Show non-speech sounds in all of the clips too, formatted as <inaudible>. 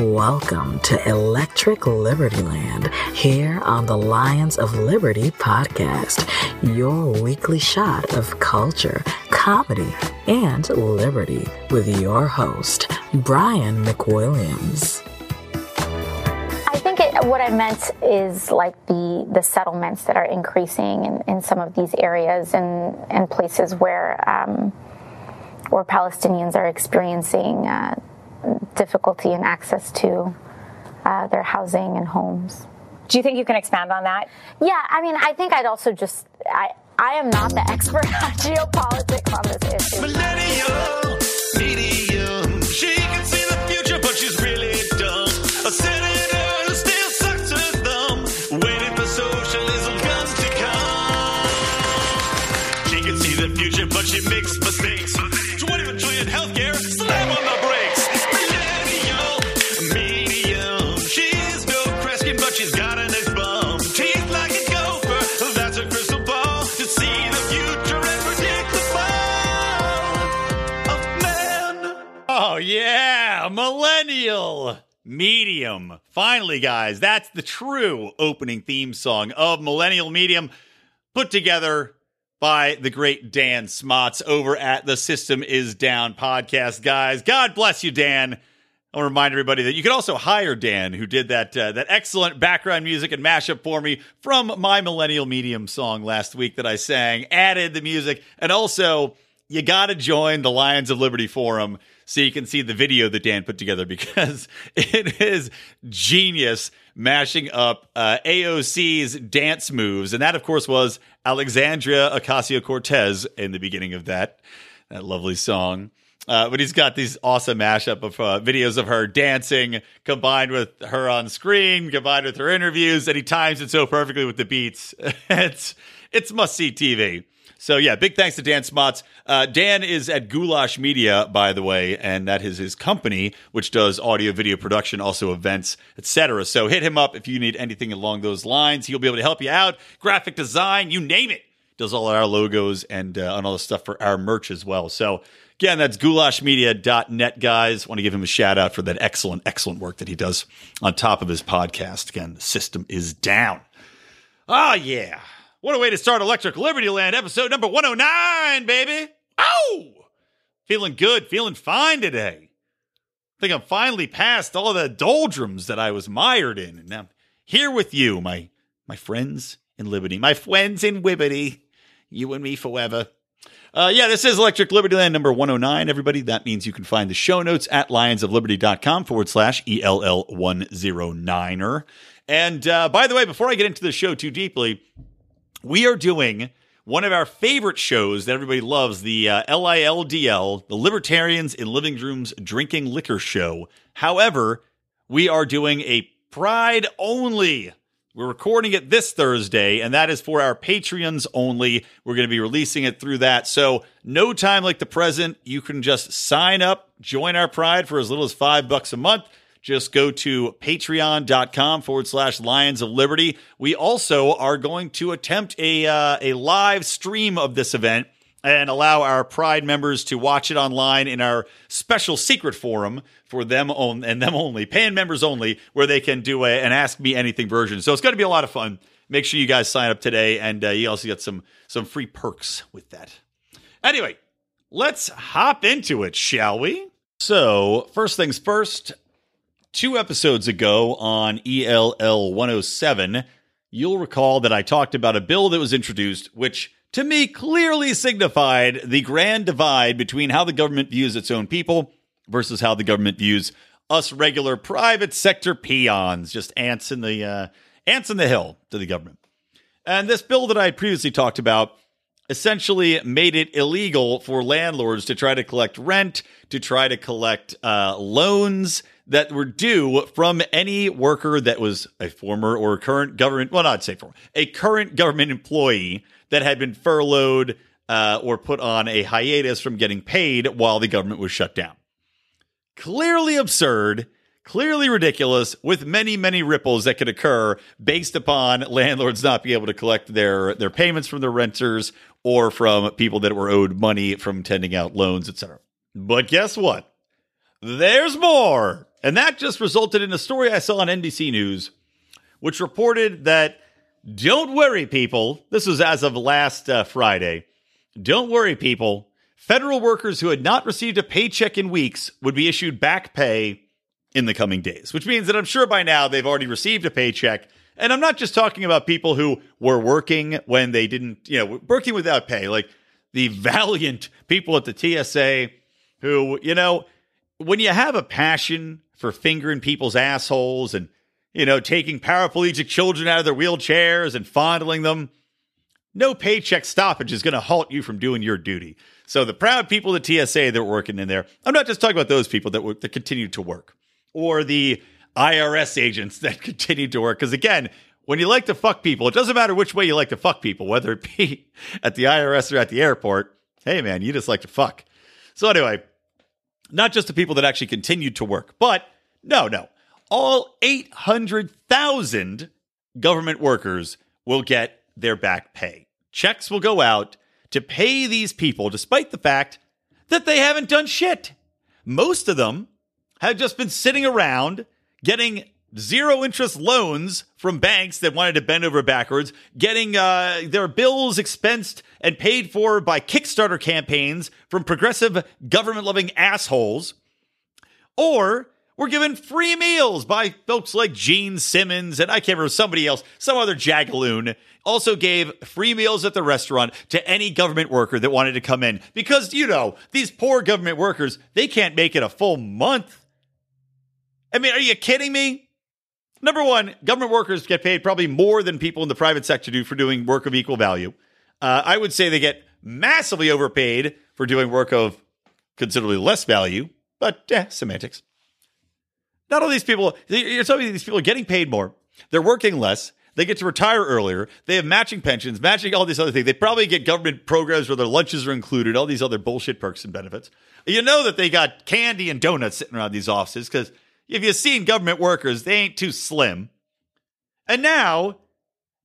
Welcome to Electric Liberty Land here on the Lions of Liberty podcast, your weekly shot of culture, comedy, and liberty with your host, Brian McWilliams. I think it, what I meant is like the, the settlements that are increasing in, in some of these areas and, and places where, um, where Palestinians are experiencing uh, difficulty in access to uh, their housing and homes. Do you think you can expand on that? Yeah, I mean, I think I'd also just I I am not the <laughs> expert on geopolitics on this issue. Millennial, medium. She can see the future, but she's really dumb. Millennial medium. Finally, guys, that's the true opening theme song of Millennial Medium, put together by the great Dan Smots over at the System Is Down podcast. Guys, God bless you, Dan. I'll remind everybody that you can also hire Dan, who did that uh, that excellent background music and mashup for me from my Millennial Medium song last week that I sang. Added the music, and also you got to join the Lions of Liberty forum so you can see the video that Dan put together because <laughs> it is genius mashing up uh, AOC's dance moves, and that of course was Alexandria Ocasio Cortez in the beginning of that that lovely song. Uh, but he's got these awesome mashup of uh, videos of her dancing combined with her on screen, combined with her interviews, and he times it so perfectly with the beats. <laughs> it's it's must see TV. So yeah, big thanks to Dan Smots. Uh, Dan is at Goulash Media, by the way, and that is his company, which does audio, video production, also events, etc. So hit him up if you need anything along those lines. He'll be able to help you out. Graphic design, you name it. Does all our logos and uh, and all the stuff for our merch as well. So again, that's goulashmedia.net, guys. Want to give him a shout out for that excellent, excellent work that he does on top of his podcast. Again, the system is down. Oh yeah. What a way to start Electric Liberty Land episode number 109, baby. Oh! Feeling good, feeling fine today. I think I'm finally past all the doldrums that I was mired in. And now I'm here with you, my my friends in Liberty, my friends in Wibbity. You and me forever. Uh, yeah, this is Electric Liberty Land number 109, everybody. That means you can find the show notes at lionsofliberty.com forward slash ELL109er. And uh, by the way, before I get into the show too deeply, we are doing one of our favorite shows that everybody loves the uh, LILDL, the Libertarians in Living Rooms Drinking Liquor Show. However, we are doing a Pride only. We're recording it this Thursday, and that is for our Patreons only. We're going to be releasing it through that. So, no time like the present. You can just sign up, join our Pride for as little as five bucks a month just go to patreon.com forward slash lions of liberty. We also are going to attempt a, uh, a live stream of this event and allow our pride members to watch it online in our special secret forum for them on, and them only paying members only where they can do a, an ask me anything version. So it's going to be a lot of fun. Make sure you guys sign up today and uh, you also get some some free perks with that. Anyway let's hop into it shall we? So first things first two episodes ago on ELL 107, you'll recall that I talked about a bill that was introduced, which to me clearly signified the grand divide between how the government views its own people versus how the government views us regular private sector peons, just ants in the uh, ants in the hill to the government. And this bill that I had previously talked about essentially made it illegal for landlords to try to collect rent, to try to collect uh, loans that were due from any worker that was a former or current government, well, not say former, a current government employee that had been furloughed uh, or put on a hiatus from getting paid while the government was shut down. Clearly absurd, clearly ridiculous, with many, many ripples that could occur based upon landlords not being able to collect their, their payments from their renters or from people that were owed money from tending out loans, etc. But guess what? There's more. And that just resulted in a story I saw on NBC News, which reported that don't worry, people. This was as of last uh, Friday. Don't worry, people. Federal workers who had not received a paycheck in weeks would be issued back pay in the coming days, which means that I'm sure by now they've already received a paycheck. And I'm not just talking about people who were working when they didn't, you know, working without pay, like the <laughs> valiant people at the TSA who, you know, when you have a passion for fingering people's assholes and, you know, taking paraplegic children out of their wheelchairs and fondling them, no paycheck stoppage is going to halt you from doing your duty. So the proud people at TSA that were working in there, I'm not just talking about those people that, were, that continued to work or the IRS agents that <laughs> continued to work. Because again, when you like to fuck people, it doesn't matter which way you like to fuck people, whether it be <laughs> at the IRS or at the airport. Hey, man, you just like to fuck. So anyway, not just the people that actually continued to work, but no, no. All 800,000 government workers will get their back pay. Checks will go out to pay these people despite the fact that they haven't done shit. Most of them have just been sitting around getting zero interest loans from banks that wanted to bend over backwards, getting uh, their bills expensed and paid for by Kickstarter campaigns from progressive government loving assholes, or were given free meals by folks like Gene Simmons and I can't remember somebody else, some other jagaloon. Also gave free meals at the restaurant to any government worker that wanted to come in because, you know, these poor government workers, they can't make it a full month. I mean, are you kidding me? Number one, government workers get paid probably more than people in the private sector do for doing work of equal value. Uh, I would say they get massively overpaid for doing work of considerably less value, but eh, semantics. Not all these people, you're telling me these people are getting paid more. They're working less. They get to retire earlier. They have matching pensions, matching all these other things. They probably get government programs where their lunches are included, all these other bullshit perks and benefits. You know that they got candy and donuts sitting around these offices because if you've seen government workers, they ain't too slim. And now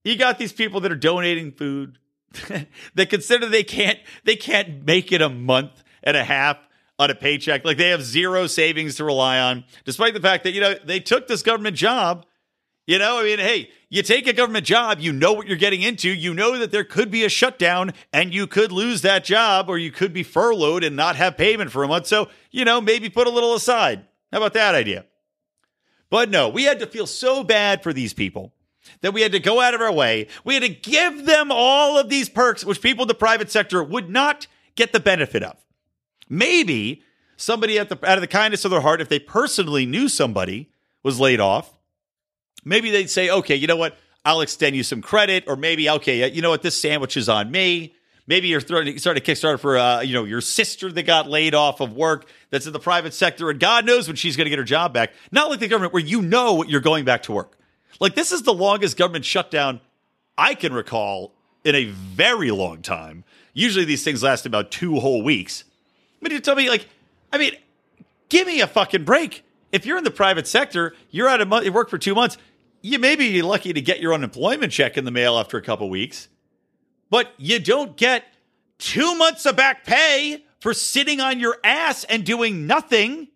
you got these people that are donating food <laughs> that consider they can't they can't make it a month and a half on a paycheck. Like they have zero savings to rely on, despite the fact that, you know, they took this government job. You know, I mean, hey, you take a government job, you know what you're getting into, you know that there could be a shutdown and you could lose that job or you could be furloughed and not have payment for a month. So, you know, maybe put a little aside. How about that idea? But no, we had to feel so bad for these people that we had to go out of our way. We had to give them all of these perks, which people in the private sector would not get the benefit of. Maybe somebody the out of the kindness of their heart, if they personally knew somebody was laid off, maybe they'd say, okay, you know what? I'll extend you some credit, or maybe, okay, you know what? This sandwich is on me. Maybe you're throwing, starting a Kickstarter for, uh, you know, your sister that got laid off of work that's in the private sector, and God knows when she's going to get her job back. Not like the government, where you know you're going back to work. Like this is the longest government shutdown I can recall in a very long time. Usually these things last about two whole weeks. But you tell me, like, I mean, give me a fucking break. If you're in the private sector, you're out of month, you work for two months, you may be lucky to get your unemployment check in the mail after a couple weeks, but you don't get two months of back pay for sitting on your ass and doing nothing.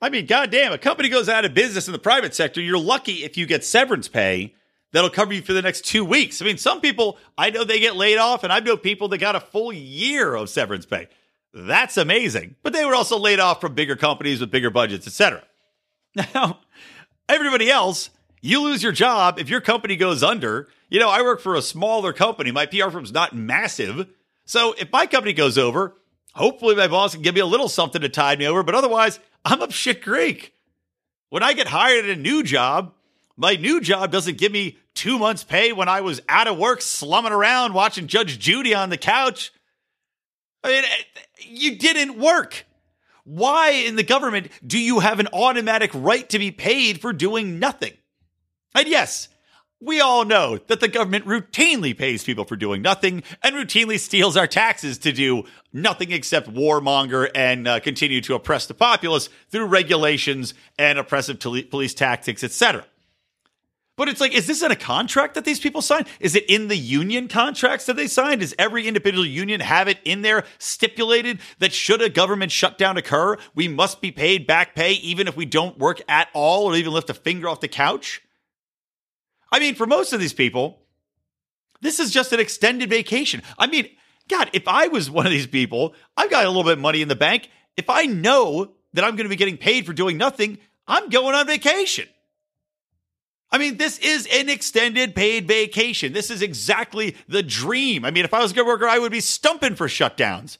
I mean, goddamn, a company goes out of business in the private sector. You're lucky if you get severance pay that'll cover you for the next two weeks. I mean, some people, I know they get laid off, and I know people that got a full year of severance pay. That's amazing. But they were also laid off from bigger companies with bigger budgets, etc. <laughs> Now, everybody else, you lose your job if your company goes under. You know, I work for a smaller company. My PR firm's not massive. So if my company goes over, hopefully my boss can give me a little something to tide me over. But otherwise, I'm up shit creek. When I get hired at a new job, my new job doesn't give me two months' pay when I was out of work slumming around watching Judge Judy on the couch. I mean, eh, you didn't work. Why in the government do you have an automatic right to be paid for doing nothing? And yes, we all know that the government routinely pays people for doing nothing and routinely steals our taxes to do nothing except warmonger and uh, continue to oppress the populace through regulations and oppressive police tactics, etc. But it's like, is this in a contract that these people signed? Is it in the union contracts that they signed? Does every individual union have it in there stipulated that should a government shutdown occur, we must be paid back pay even if we don't work at all or even lift a finger off the couch? I mean, for most of these people, this is just an extended vacation. I mean, God, if I was one of these people, I've got a little bit of money in the bank. If I know that I'm going to be getting paid for doing nothing, I'm going on vacation. I mean, this is an extended paid vacation. This is exactly the dream. I mean, if I was a good worker, I would be stumping for shutdowns.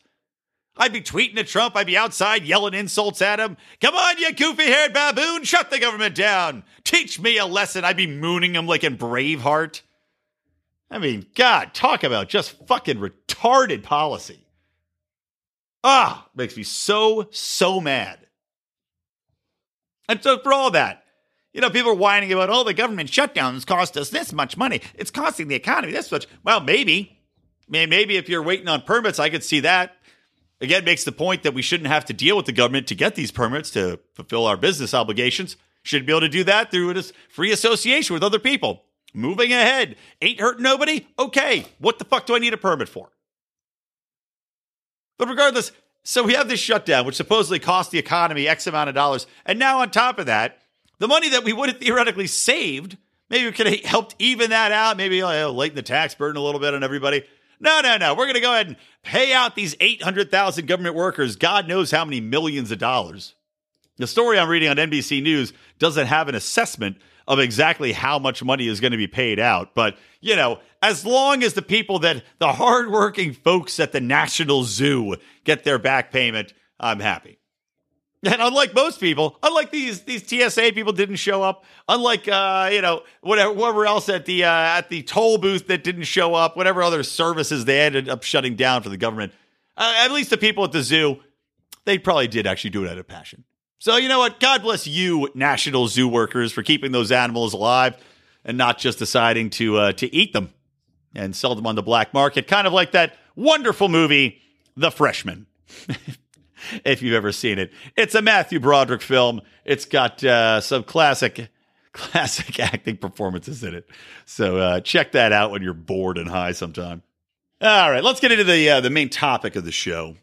I'd be tweeting at Trump. I'd be outside yelling insults at him. Come on, you goofy haired baboon, shut the government down. Teach me a lesson. I'd be mooning him like in Braveheart. I mean, God, talk about just fucking retarded policy. Ah, makes me so, so mad. And so for all that, you know, people are whining about, oh, the government shutdowns cost us this much money. It's costing the economy this much. Well, maybe. May- Maybe if you're waiting on permits, I could see that. Again, makes the point that we shouldn't have to deal with the government to get these permits to fulfill our business obligations. Should be able to do that through this free association with other people. Moving ahead. Ain't hurting nobody? Okay. What the fuck do I need a permit for? But regardless, so we have this shutdown, which supposedly cost the economy X amount of dollars. And now, on top of that, the money that we would have theoretically saved, maybe we could have <laughs> helped even that out, maybe uh, lighten the tax burden a little bit on everybody. No, no, no. We're going to go ahead and pay out these 800,000 government workers, God knows how many millions of dollars. The story I'm reading on NBC News doesn't have an assessment of exactly how much money is going to be paid out. But, you know, as long as the people that the hardworking folks at the National Zoo get their back payment, I'm happy. <laughs> And unlike most people, unlike these these TSA people didn't show up, unlike uh, you know whatever whatever else at the uh, at the toll booth that didn't show up, whatever other services they ended up shutting down for the government. Uh, at least the people at the zoo, they probably did actually do it out of passion. So you know what? God bless you, national zoo workers, for keeping those animals alive and not just deciding to uh, to eat them and sell them on the black market, kind of like that wonderful movie, The Freshman. <laughs> if you've ever seen it. It's a Matthew Broderick film. It's got uh, some classic, <laughs> classic acting performances in it. So uh, check that out when you're bored and high sometime. All right, let's get into the uh, the main topic of the show,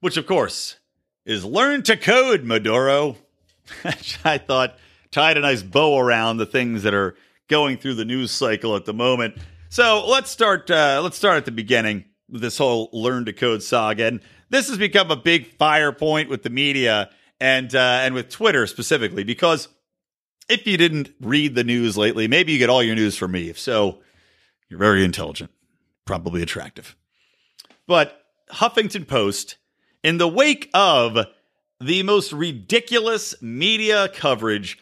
which of course is learn to code, Maduro. <laughs> I thought tied a nice bow around the things that are going through the news cycle at the moment. So let's start. Uh, let's start at the beginning this whole learn to code saga. And this has become a big fire point with the media and uh, and with Twitter specifically because if you didn't read the news lately, maybe you get all your news from me. If so, you're very intelligent, probably attractive. But Huffington Post, in the wake of the most ridiculous media coverage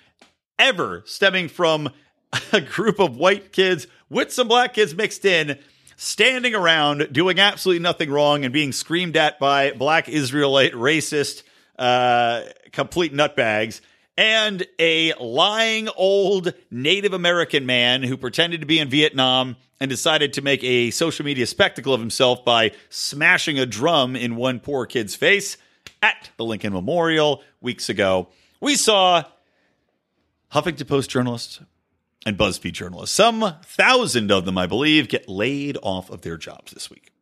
ever stemming from <laughs> a group of white kids with some black kids mixed in, standing around doing absolutely nothing wrong and being screamed at by black Israelite racist, uh, complete nutbags. And a lying old Native American man who pretended to be in Vietnam and decided to make a social media spectacle of himself by smashing a drum in one poor kid's face at the Lincoln Memorial weeks ago. We saw Huffington Post journalists and BuzzFeed journalists, some thousand of them, I believe, get laid off of their jobs this week.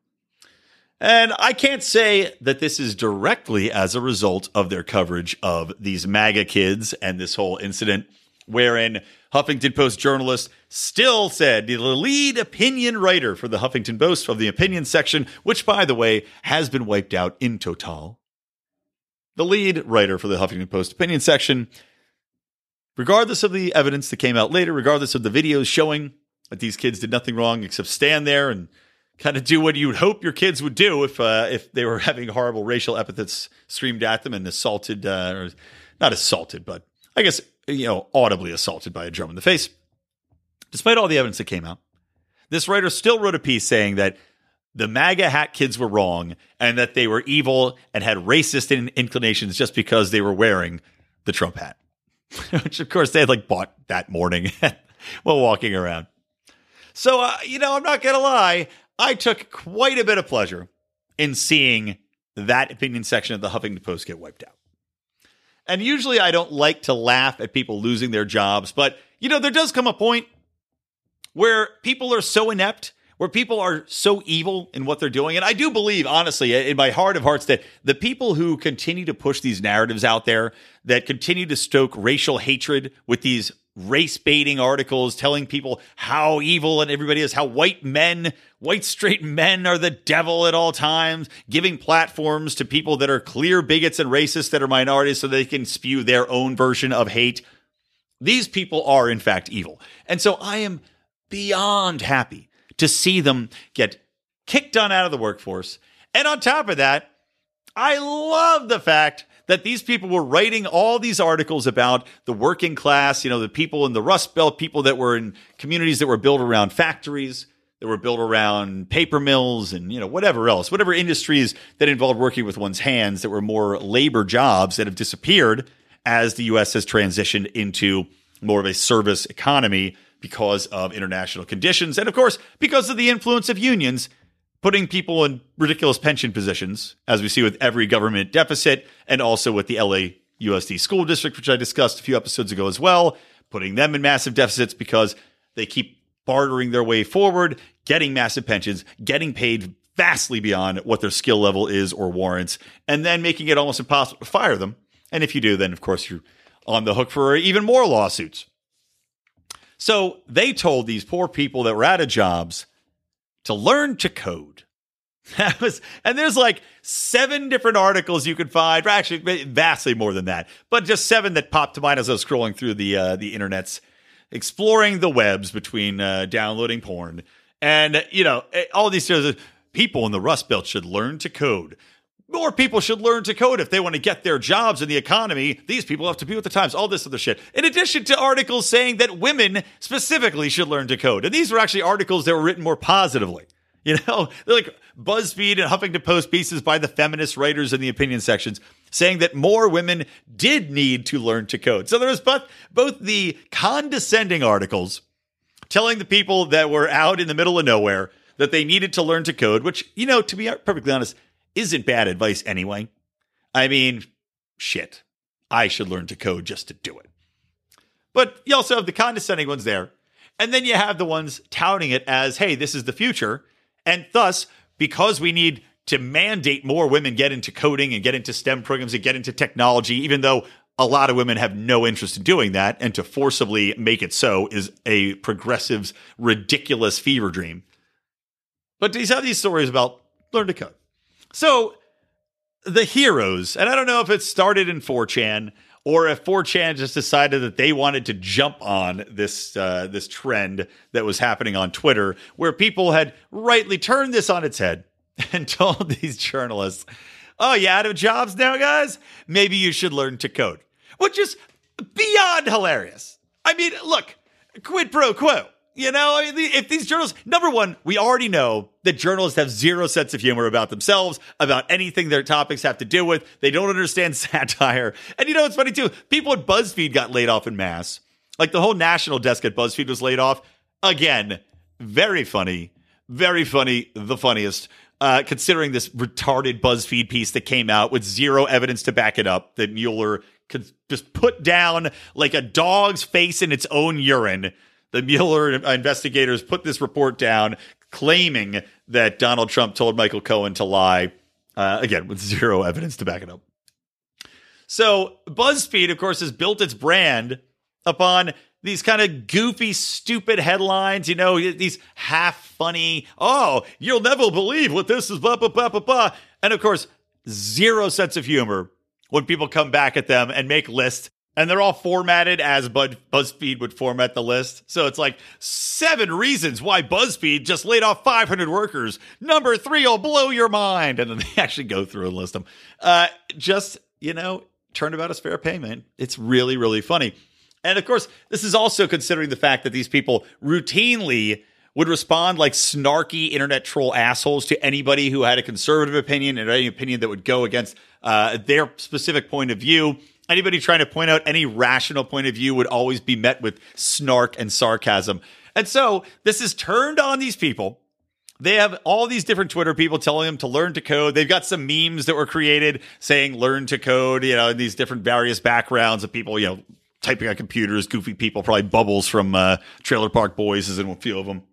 And I can't say that this is directly as a result of their coverage of these MAGA kids and this whole incident, wherein Huffington Post journalist still said the lead opinion writer for the Huffington Post of the opinion section, which, by the way, has been wiped out in total. The lead writer for the Huffington Post opinion section regardless of the evidence that came out later, regardless of the videos showing that these kids did nothing wrong except stand there and kind of do what you would hope your kids would do if uh, if they were <laughs> having horrible racial epithets streamed at them and assaulted, uh, or not assaulted, but I guess you know audibly assaulted by a drum in the face. Despite all the evidence that came out, this writer still wrote a piece saying that the MAGA hat kids were wrong and that they were evil and had racist in- inclinations just because they were wearing the Trump hat, <laughs> which of course they had like bought that morning <laughs> while walking around. So, uh, you know, I'm not going to lie, I took quite a bit of pleasure in seeing that opinion section of the Huffington Post get wiped out. And usually I don't like to laugh at people losing their jobs, but you know, there does come a point where people are so inept, where people are so evil in what they're doing. And I do believe, honestly, in my heart of hearts, that the people who continue to push these narratives out there, that continue to stoke racial hatred with these race baiting articles telling people how evil and everybody is, how white men, white straight men are the devil at all times, giving platforms to people that are clear bigots and racists that are minorities so they can spew their own version of hate. These people are, in fact, evil. And so I am beyond happy to see them get kicked on out of the workforce. And on top of that, I love the fact that these people were writing all these articles about the working class, you know, the people in the Rust Belt, people that were in communities that were built around factories, that were built around paper mills and, you know, whatever else, whatever industries that involved working with one's hands that were more labor jobs that have disappeared as the US has transitioned into more of a service economy because of international conditions and of course because of the influence of unions putting people in ridiculous pension positions, as we see with every government deficit, and also with the LA USD school district, which I discussed a few episodes ago as well, putting them in massive deficits because they keep bartering their way forward, getting massive pensions, getting paid vastly beyond what their skill level is or warrants, and then making it almost impossible to fire them. And if you do, then of course you're on the hook for even more lawsuits. So they told these poor people that were out of jobs to learn to code. <laughs> That was, and there's like seven different articles you could find, or actually vastly more than that, but just seven that popped to mind as I was scrolling through the uh, the internets, exploring the webs between uh, downloading porn, and you know eh, all these shows. People in the Rust Belt should learn to code. More people should learn to code if they want to get their jobs in the economy. These people have to be with the times, all this other shit. In addition to articles saying that women specifically should learn to code. And these were actually articles that were written more positively. You know, <laughs> they're like BuzzFeed and Huffington Post pieces by the feminist writers in the opinion sections saying that more women did need to learn to code. So there was both, both the condescending articles telling the people that were out in the middle of nowhere that they needed to learn to code, which, you know, to be perfectly honest, isn't bad advice anyway. I mean, shit. I should learn to code just to do it. But you also have the condescending ones there. And then you have the ones touting it as, hey, this is the future. And thus, because we need to mandate more women get into coding and get into STEM programs and get into technology, even though a lot of women have no interest in doing that, and to forcibly make it so is a progressive's ridiculous fever dream. But these have these stories about learn to code. So the heroes, and I don't know if it started in 4chan or if 4chan just decided that they wanted to jump on this uh, this trend that was happening on Twitter, where people had rightly turned this on its head <laughs> and told these journalists, "Oh, you out of jobs now, guys? Maybe you should learn to code," which is beyond hilarious. I mean, look, quid pro quo. You know, I mean, if these journalists, number one, we already know that journalists have zero sense of humor about themselves, about anything their topics have to do with. They don't understand <laughs> satire. And you know, it's funny too. People at BuzzFeed got laid off in mass. Like the whole national desk at BuzzFeed was laid off. Again, very funny, very funny, the funniest. Uh, considering this retarded BuzzFeed piece that came out with zero evidence to back it up, that Mueller could just put down like a dog's face in its own urine the Mueller investigators put this report down claiming that Donald Trump told Michael Cohen to lie, uh, again, with zero evidence to back it up. So, BuzzFeed, of course, has built its brand upon these kind of goofy, stupid headlines, you know, these half funny, oh, you'll never believe what this is, blah, blah, blah, blah, blah. And of course, zero sense of humor when people come back at them and make lists and they're all formatted as Bud- BuzzFeed would format the list. So it's like seven reasons why BuzzFeed just laid off 500 workers. Number three will blow your mind. And then <laughs> they actually go through and list them. Uh, just, you know, turnabout is fair payment. It's really, really funny. And of course, this is also considering the fact that these people routinely would respond like snarky internet troll assholes to anybody who had a conservative opinion and any opinion that would go against uh, their specific point of view. Anybody trying to point out any rational point of view would always be met with snark and sarcasm. And so this is turned on these people. They have all these different Twitter people telling them to learn to code. They've got some memes that were created saying learn to code, you know, in these different various backgrounds of people, you know, typing on computers, goofy people, probably Bubbles from uh, Trailer Park Boys is in a few of them.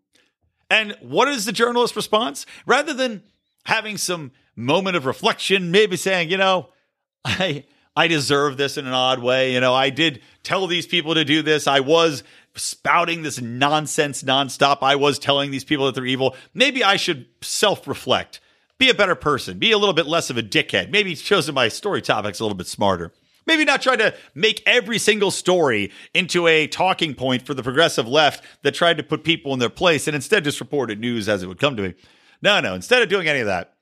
And what is the journalist response? Rather than having some moment of reflection, maybe saying, you know, <laughs> I I deserve this in an odd way. You know, I did tell these people to do this. I was spouting this nonsense nonstop. I was telling these people that they're evil. Maybe I should self-reflect, be a better person, be a little bit less of a dickhead. Maybe chosen my story topics a little bit smarter. Maybe not try to make every single story into a talking point for the progressive left that tried to put people in their place and instead just reported news as it would come to me. No, no. Instead of doing any of that,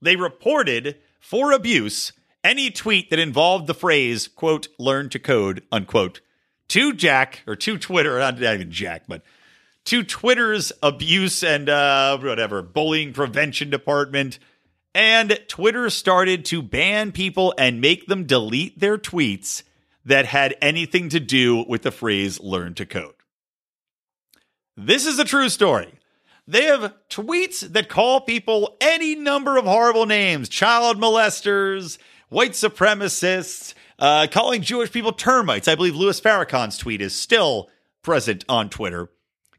they reported for abuse any tweet that involved the phrase, quote, learn to code, unquote, to Jack or to Twitter, not even Jack, but to Twitter's abuse and uh, whatever, bullying prevention department. And Twitter started to ban people and make them delete their tweets that had anything to do with the phrase learn to code. This is a true story. They have tweets that call people any number of horrible names child molesters, white supremacists, uh, calling Jewish people termites. I believe Louis Farrakhan's tweet is still present on Twitter.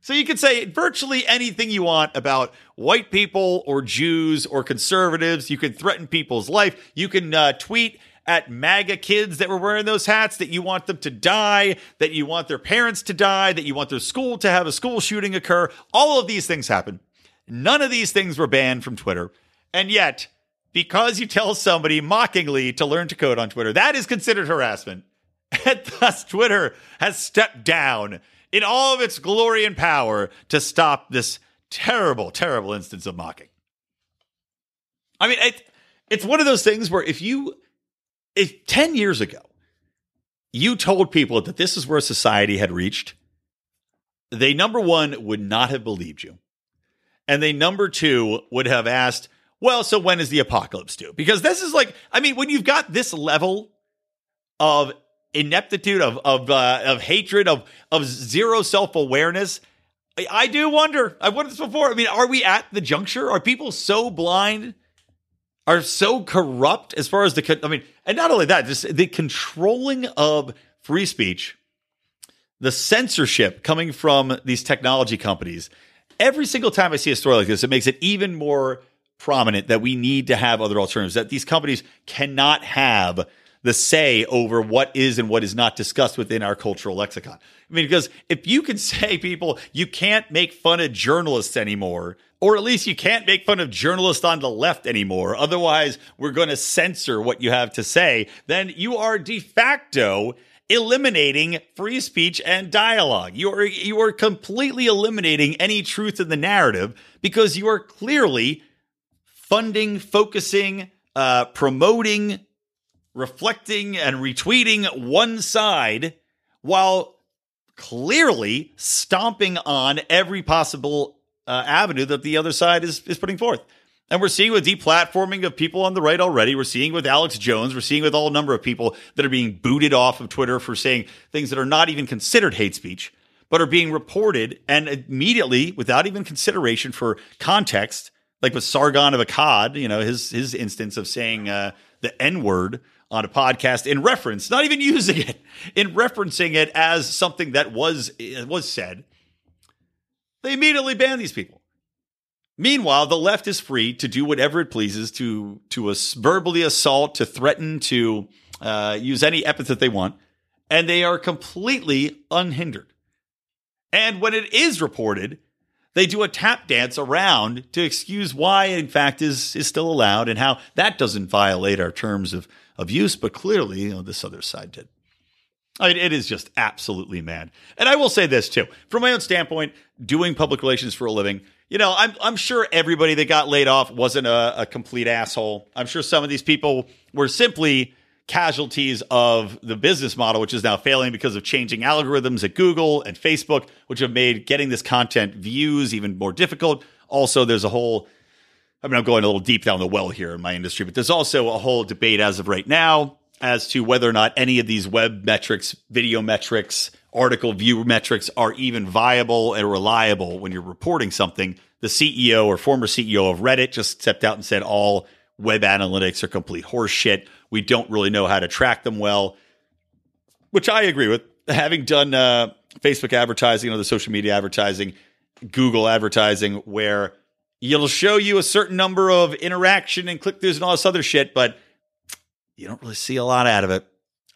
So you could say virtually anything you want about white people or Jews or conservatives. You can threaten people's life. You can uh, tweet at MAGA kids that were wearing those hats that you want them to die, that you want their parents to die, that you want their school to have a school shooting occur. All of these things happen. None of these things were banned from Twitter. And yet, because you tell somebody mockingly to learn to code on Twitter, that is considered harassment. <laughs> And thus, Twitter has stepped down in all of its glory and power to stop this terrible, terrible instance of mocking. I mean, it, it's one of those things where if you, if 10 years ago, you told people that this is where society had reached, they, number one, would not have believed you. And they, number two, would have asked, well, so when is the apocalypse due? Because this is like, I mean, when you've got this level of ineptitude, of of uh, of hatred, of of zero self awareness, I, I do wonder. I've wondered this before. I mean, are we at the juncture? Are people so blind? Are so corrupt as far as the con- I mean, and not only that, just the controlling of free speech, the censorship coming from these technology companies. Every single time I see a story like this, it makes it even more prominent that we need to have other alternatives, that these companies cannot have the say over what is and what is not discussed within our cultural lexicon. I mean, because if you can <laughs> say people, you can't make fun of journalists anymore, or at least you can't make fun of journalists on the left anymore, otherwise we're going to censor what you have to say, then you are de facto eliminating free speech and dialogue. You are you are completely eliminating any truth in the narrative because you are clearly funding, focusing, uh, promoting, reflecting, and retweeting one side while clearly stomping on every possible uh, avenue that the other side is, is putting forth. And we're seeing with deplatforming of people on the right already. We're seeing with Alex Jones. We're seeing with all number of people that are being booted off of Twitter for saying things that are not even considered hate speech, but are being reported and immediately, without even consideration for context, like with Sargon of Akkad, you know, his his instance of saying uh, the N word on a podcast in reference, not even <laughs> using it, in referencing it as something that was was said. They immediately ban these people. Meanwhile, the left is free to do whatever it pleases to to verbally assault, to threaten, to uh, use any epithet they want, and they are completely unhindered. And when it is reported, they do a tap dance around to excuse why, in fact, is is still allowed and how that doesn't violate our terms of of use. But clearly, you know, this other side did. I mean, it is just absolutely mad. And I will say this too, from my own standpoint, doing public relations for a living, you know, I'm I'm sure everybody that got laid off wasn't a, a complete asshole. I'm sure some of these people were simply casualties of the business model, which is now failing because of changing algorithms at Google and Facebook, which have made getting this content views even more difficult. Also, there's a whole I mean, I'm going a little deep down the well here in my industry, but there's also a whole debate as of right now as to whether or not any of these web metrics, video metrics, article view metrics are even viable and reliable when you're reporting something. The CEO or former CEO of Reddit just stepped out and said all web analytics are complete horseshit. We don't really know how to track them well, which I agree with. Having done uh, Facebook advertising, other social media advertising, Google advertising, where it'll show you a certain number of interaction and click throughs and all this other shit, but you don't really see a lot out of it.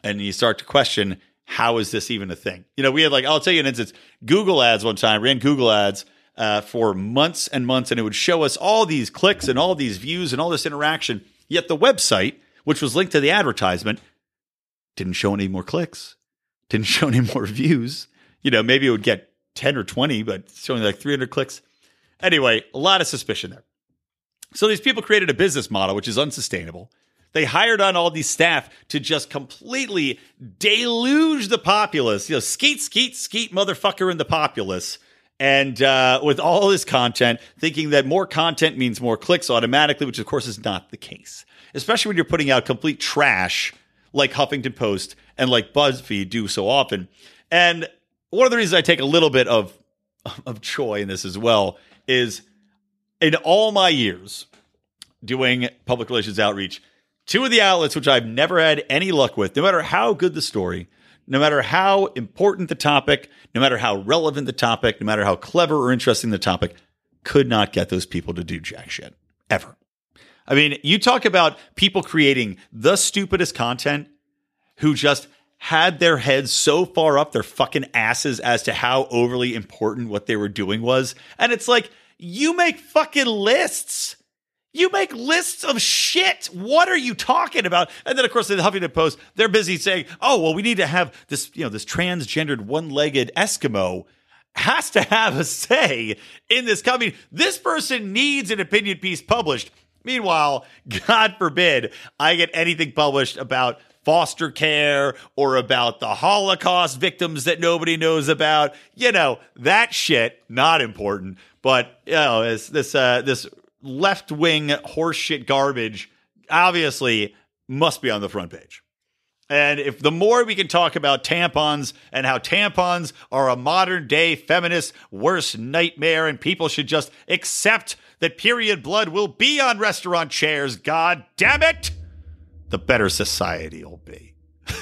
And you start to question, how is this even a thing? You know, we had like, I'll tell you an instance Google ads one time, ran Google ads uh, for months and months, and it would show us all these clicks and all these views and all this interaction. Yet the website, which was linked to the advertisement, didn't show any more clicks, didn't <laughs> show any more views. You know, maybe it would get 10 or 20, but showing like 300 clicks. Anyway, a lot of suspicion there. So these people created a business model which is unsustainable. They hired on all these staff to just completely deluge the populace, you know, skeet, skeet, skeet, motherfucker in the populace. And uh, with all this content, thinking that more content means more clicks automatically, which of course is not the case. Especially when you're putting out complete trash like Huffington Post and like BuzzFeed do so often. And one of the reasons I take a little bit of <laughs> of joy in this as well is in all my years doing public relations outreach, two of the outlets which I've never had any luck with, no matter how good the story, no matter how important the topic, no matter how relevant the topic, no matter how clever or interesting the topic, could not get those people to do jack shit ever. I mean, you talk about people creating the stupidest content who just had their heads so far up their fucking asses as to how overly important what they were doing was. And it's like, you make fucking lists. You make lists of shit. What are you talking about? And then, of course, the Huffington Post, they're busy saying, "Oh, well, we need to have this, you know, this transgendered one-legged Eskimo has to have a say in this coming. This person needs an opinion piece published. Meanwhile, God forbid I get anything published about foster care or about the Holocaust victims that nobody knows about. You know, that shit, not important. But, you know, this, this, uh, this left wing horseshit garbage obviously must be on the front page. And if the more we can talk about tampons and how tampons are a modern day feminist worst nightmare and people should just accept that period blood will be on restaurant chairs, god damn it, the better society will be. <laughs>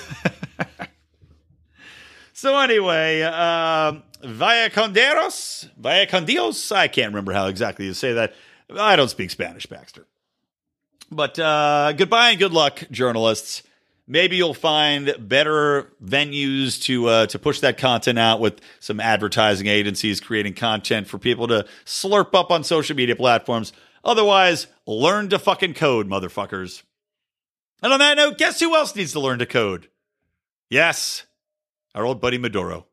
so anyway, um, Vaya Conderos, Vaya con Dios. I can't remember how exactly you say that. I don't speak Spanish, Baxter. But uh, goodbye and good luck, journalists. Maybe you'll find better venues to uh, to push that content out with some advertising agencies creating content for people to slurp up on social media platforms. Otherwise, learn to fucking code, motherfuckers. And on that note, guess who else needs to learn to code? Yes, our old buddy Maduro.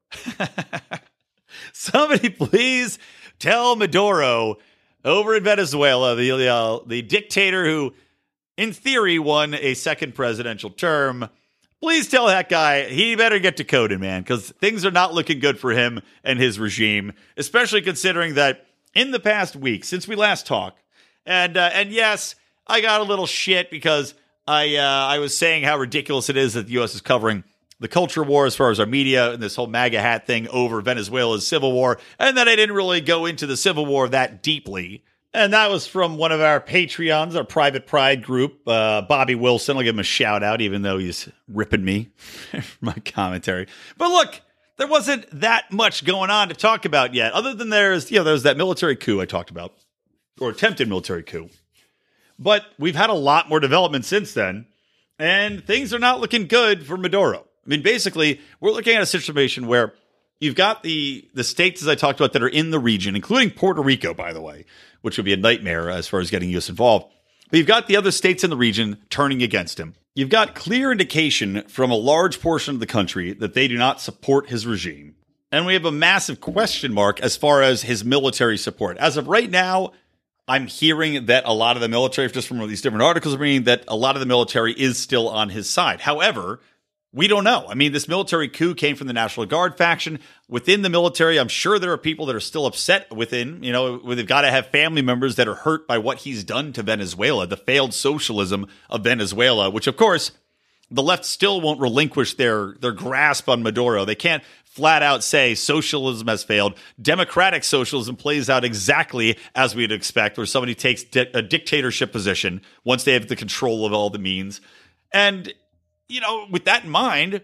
<laughs> Somebody please tell Maduro over in Venezuela, the uh, the dictator who, in theory, won a second presidential term. Please tell that guy he better get to coding, man, because things are not looking good for him and his regime. Especially considering that in the past week since we last talked, and uh, and yes, I got a little shit because I uh, I was saying how ridiculous it is that the U.S. is covering the culture war as far as our media and this whole MAGA hat thing over Venezuela's civil war, and that I didn't really go into the civil war that deeply. And that was from one of our Patreons, our private pride group, uh, Bobby Wilson. I'll give him a shout out, even though he's ripping me <laughs> for my commentary. But look, there wasn't that much going on to talk about yet, other than there's, you know, there's that military coup I talked about, or attempted military coup. But we've had a lot more development since then, and things are not looking good for Maduro. I mean, basically, we're looking at a situation where you've got the the states, as I talked about, that are in the region, including Puerto Rico, by the way, which would be a nightmare as far as getting U.S. involved. But you've got the other states in the region turning against him. You've got clear indication from a large portion of the country that they do not support his regime. And we have a massive question mark as far as his military support. As of right now, I'm hearing that a lot of the military, just from these different articles I'm reading, that a lot of the military is still on his side. However, we don't know. I mean, this military coup came from the National Guard faction. Within the military, I'm sure there are people that are still upset within, you know, they've got to have family members that are hurt by what he's done to Venezuela, the failed socialism of Venezuela, which of course the left still won't relinquish their their grasp on Maduro. They can't flat out say socialism has failed. Democratic socialism plays out exactly as we'd expect, where somebody takes di- a dictatorship position once they have the control of all the means. And you know, with that in mind,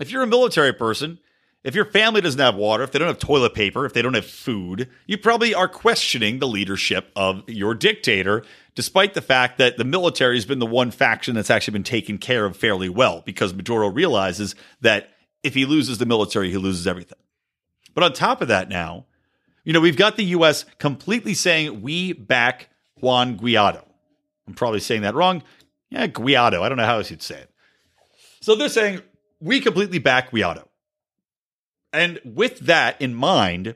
if you're a military person, if your family doesn't have water, if they don't have toilet paper, if they don't have food, you probably are questioning the leadership of your dictator, despite the fact that the military has been the one faction that's actually been taken care of fairly well, because Maduro realizes that if he loses the military, he loses everything. But on top of that, now, you know, we've got the U.S. completely saying we back Juan Guaido. I'm probably saying that wrong. Yeah, Guaido. I don't know how else you'd say it. So they're saying we completely back Guaido. And with that in mind,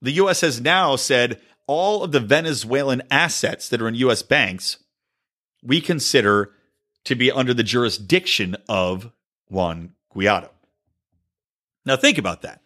the US has now said all of the Venezuelan assets that are in US banks, we consider to be under the jurisdiction of Juan Guaido. Now, think about that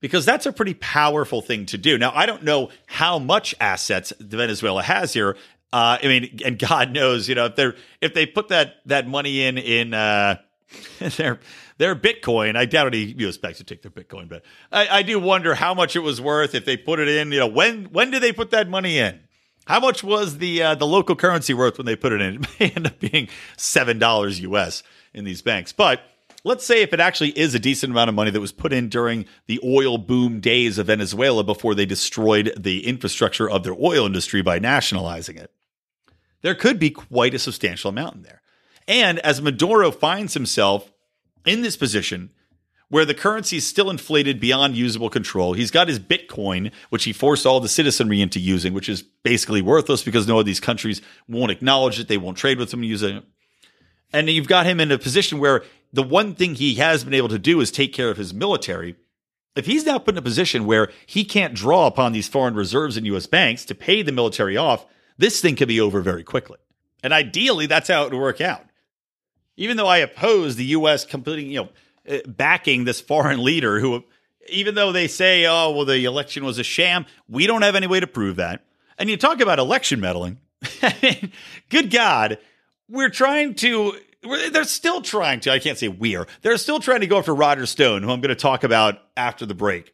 because that's a pretty powerful thing to do. Now, I don't know how much assets Venezuela has here. Uh, I mean, and God knows, you know, if they're if they put that that money in in uh, <laughs> their their Bitcoin, I doubt any U.S. banks would take their Bitcoin, but I, I do wonder how much it was worth if they put it in. You know, when when did they put that money in? How much was the uh, the local currency worth when they put it in? <laughs> It may end up being seven dollars U.S. in these banks, but let's say if it actually is a decent amount of money that was put in during the oil boom days of Venezuela before they destroyed the infrastructure of their oil industry by nationalizing it, there could be quite a substantial amount in there. And as Maduro finds himself in this position where the currency is still inflated beyond usable control, he's got his Bitcoin, which he forced all the citizenry into using, which is basically worthless because no of these countries won't acknowledge it. They won't trade with him using it. And you've got him in a position where the one thing he has been able to do is take care of his military. If he's now put in a position where he can't draw upon these foreign reserves in U.S. banks to pay the military off, this thing could be over very quickly. And ideally, that's how it would work out. Even though I oppose the U.S. completing, you know, uh, backing this foreign leader who, even though they say, oh, well, the election was a sham, we don't have any way to prove that. And you talk about election meddling. <laughs> Good God, we're trying to we're- they're still trying to. I can't say we're. They're still trying to go after Roger Stone, who I'm going to talk about after the break.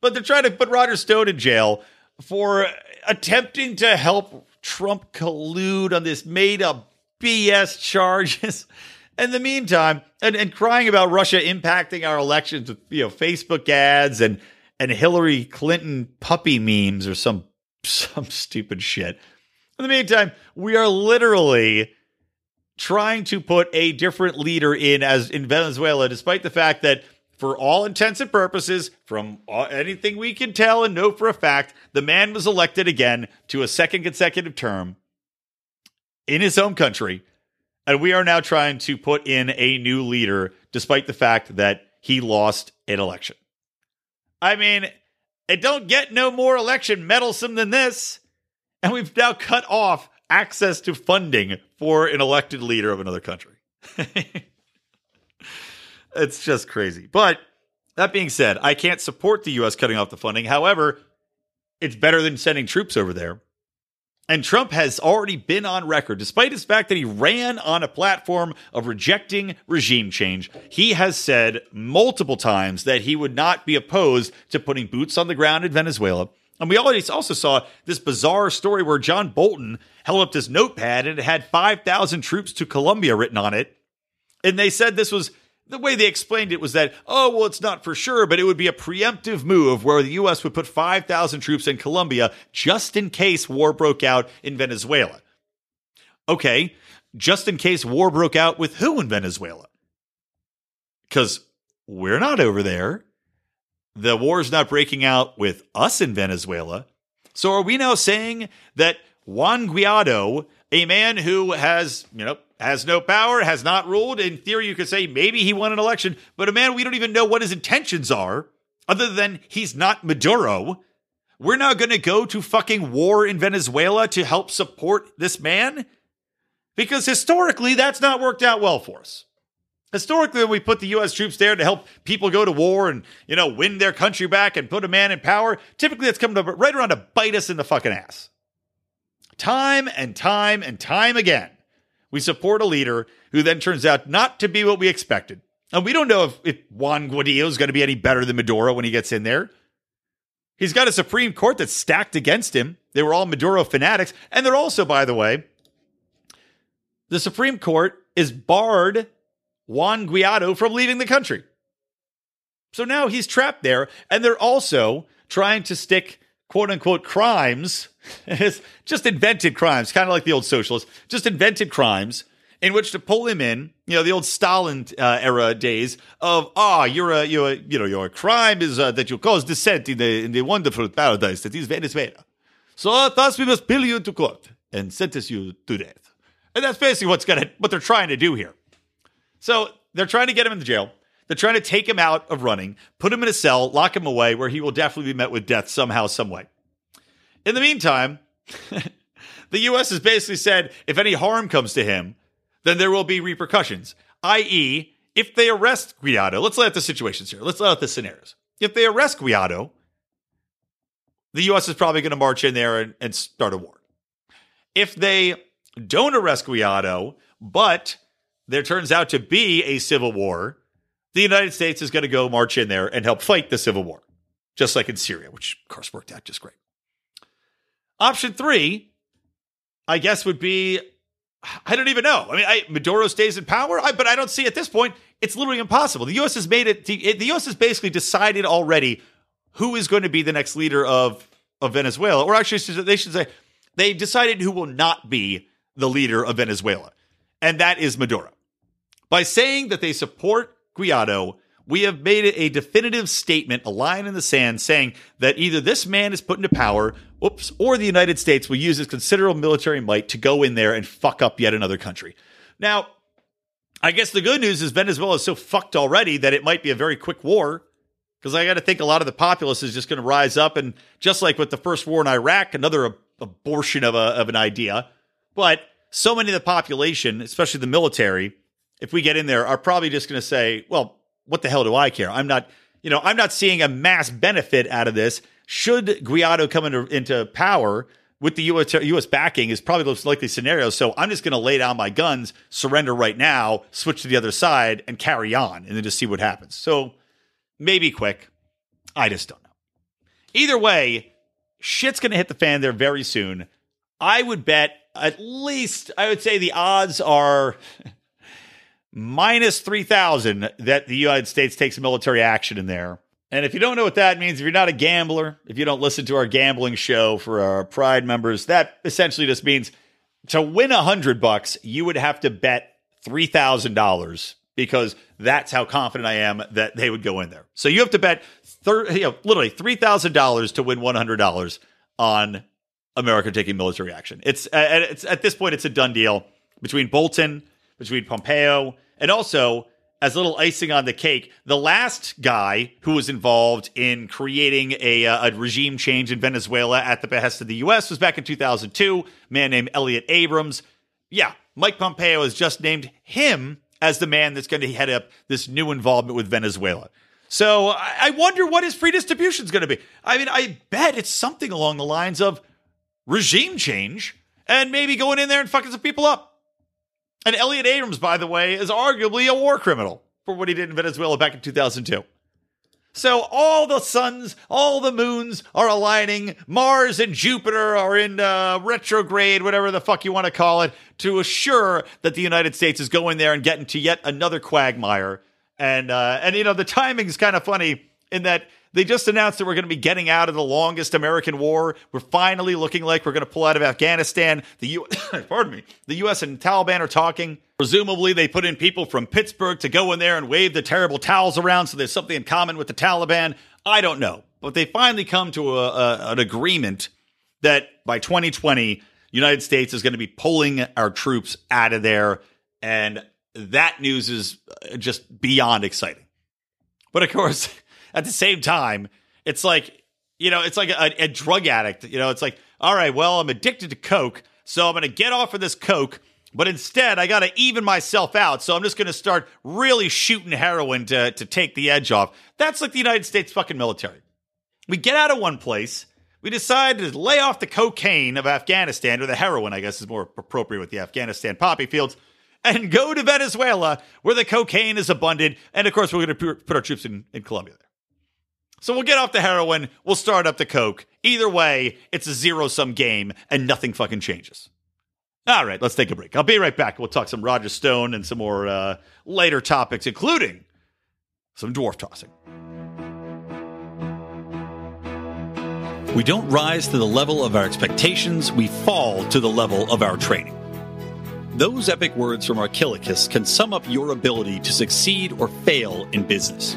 But they're trying to put Roger Stone in jail for attempting to help Trump collude on this made up BS charges. <laughs> In the meantime, and, and crying about Russia impacting our elections with you know Facebook ads and and Hillary Clinton puppy memes or some <laughs> some stupid shit. In the meantime, we are literally trying to put a different leader in as in Venezuela, despite the fact that, for all intents and purposes, from anything we can tell and know for a fact, the man was elected again to a second consecutive term in his home country, and we are now trying to put in a new leader, despite the fact that he lost an election. I mean, it don't get no more election meddlesome than this. And we've now cut off access to funding for an elected leader of another country. <laughs> it's just crazy. But that being said, I can't support the US cutting off the funding. However, it's better than sending troops over there. And Trump has already been on record, despite his fact that he ran on a platform of rejecting regime change. He has said multiple times that he would not be opposed to putting boots on the ground in Venezuela. And we already also saw this bizarre story where John Bolton held up this notepad and it had 5,000 troops to Colombia written on it. And they said this was the way they explained it was that, oh, well, it's not for sure, but it would be a preemptive move where the U.S. would put 5,000 troops in Colombia just in case war broke out in Venezuela. Okay, just in case war broke out with who in Venezuela? Because we're not over there. The war's not breaking out with us in Venezuela. So are we now saying that Juan Guaido, a man who has, you know, has no power, has not ruled. In theory, you could say maybe he won an election, but a man we don't even know what his intentions are, other than he's not Maduro. we're now going to go to fucking war in Venezuela to help support this man? Because historically, that's not worked out well for us. Historically, we put the U.S. troops there to help people go to war and, you know, win their country back and put a man in power, typically that's coming to, right around to bite us in the fucking ass. Time and time and time again, we support a leader who then turns out not to be what we expected. And we don't know if, if Juan Guaido is going to be any better than Maduro when he gets in there. He's got a Supreme Court that's stacked against him. They were all Maduro fanatics. And they're also, by the way, the Supreme Court is barred Juan Guaido from leaving the country. So now he's trapped there. And they're also trying to stick quote unquote crimes, <laughs> just invented crimes, kind of like the old socialists, just invented crimes in which to pull him in, you know, the old Stalin uh, era days of, ah, you're a, you're a, you know, your crime is uh, that you cause dissent in the, in the wonderful paradise that is Venezuela. So thus we must bill you into court and sentence you to death. And that's basically what's gonna, what they're trying to do here. So they're trying to get him in the jail. They're trying to take him out of running, put him in a cell, lock him away where he will definitely be met with death somehow, some way. In the meantime, <laughs> the U.S. has basically said if any harm comes to him, then there will be repercussions. I.e., if they arrest Guaido, let's lay out the situations here. Let's lay out the scenarios. If they arrest Guaido, the U.S. is probably going to march in there and, and start a war. If they don't arrest Guaido, but there turns out to be a civil war, the United States is going to go march in there and help fight the civil war, just like in Syria, which of course worked out just great. Option three, I guess, would be I don't even know. I mean, I, Maduro stays in power, I, but I don't see at this point. It's literally impossible. The U.S. has made it. The, the U.S. has basically decided already who is going to be the next leader of of Venezuela, or actually, they should say they decided who will not be the leader of Venezuela, and that is Maduro. By saying that they support Guaido, we have made a definitive statement, a line in the sand, saying that either this man is put into power, oops, or the United States will use its considerable military might to go in there and fuck up yet another country. Now, I guess the good news is Venezuela is so fucked already that it might be a very quick war. Because I got to think a lot of the populace is just going to rise up, and just like with the first war in Iraq, another abortion of a of an idea. But so many of the population, especially the military, if we get in there, are probably just going to say, "Well, what the hell do I care? I'm not, you know, I'm not seeing a mass benefit out of this. Should Guaido come into, into power with the US, US backing is probably the most likely scenario. So I'm just going to lay down my guns, surrender right now, switch to the other side, and carry on, and then just see what happens. So maybe quick. I just don't know. Either way, shit's going to hit the fan there very soon. I would bet at least, I would say the odds are <laughs> minus 3,000 that the United States takes military action in there. And if you don't know what that means, if you're not a gambler, if you don't listen to our gambling show for our Pride members, that essentially just means to win a hundred bucks, you would have to bet three thousand dollars because that's how confident I am that they would go in there. So you have to bet thir- you know, literally three thousand dollars to win one hundred dollars on America taking military action. It's, uh, it's at this point, it's a done deal between Bolton between Pompeo and also as a little icing on the cake, the last guy who was involved in creating a, uh, a, regime change in Venezuela at the behest of the U.S. was back in 2002, a man named Elliott Abrams. Yeah, Mike Pompeo has just named him as the man that's going to head up this new involvement with Venezuela. So I wonder what his free distribution is going to be. I mean, I bet it's something along the lines of regime change and maybe going in there and fucking some people up. And Elliott Abrams, by the way, is arguably a war criminal for what he did in Venezuela back in 2002. So all the suns, all the moons are aligning. Mars and Jupiter are in uh, retrograde, whatever the fuck you want to call it, to assure that the United States is going there and getting to yet another quagmire. And uh, and you know the timing is kind of funny in that they just announced that we're going to be getting out of the longest American war. We're finally looking like we're going to pull out of Afghanistan. The U- <coughs> pardon me. The U.S. and Taliban are talking. Presumably, they put in people from Pittsburgh to go in there and wave the terrible towels around, so there's something in common with the Taliban. I don't know, but they finally come to a, a, an agreement that by 2020, United States is going to be pulling our troops out of there, and that news is uh, just beyond exciting. But of course at the same time, it's like You know, it's like a, a drug addict. You know, it's like, all right, well, I'm addicted to Coke, so I'm going to get off of this Coke, but instead I got to even myself out. So I'm just going to start really shooting heroin to, to take the edge off. That's like the United States fucking military. We get out of one place. We decide to lay off the cocaine of Afghanistan, or the heroin, I guess is more appropriate with the Afghanistan poppy fields, and go to Venezuela where the cocaine is abundant. And of course, we're going to put our troops in, in Colombia there. So we'll get off the heroin, we'll start up the coke. Either way, it's a zero sum game and nothing fucking changes. All right, let's take a break. I'll be right back. We'll talk some Roger Stone and some more uh, later topics, including some dwarf tossing. We don't rise to the level of our expectations, we fall to the level of our training. Those epic words from Archilochus can sum up your ability to succeed or fail in business.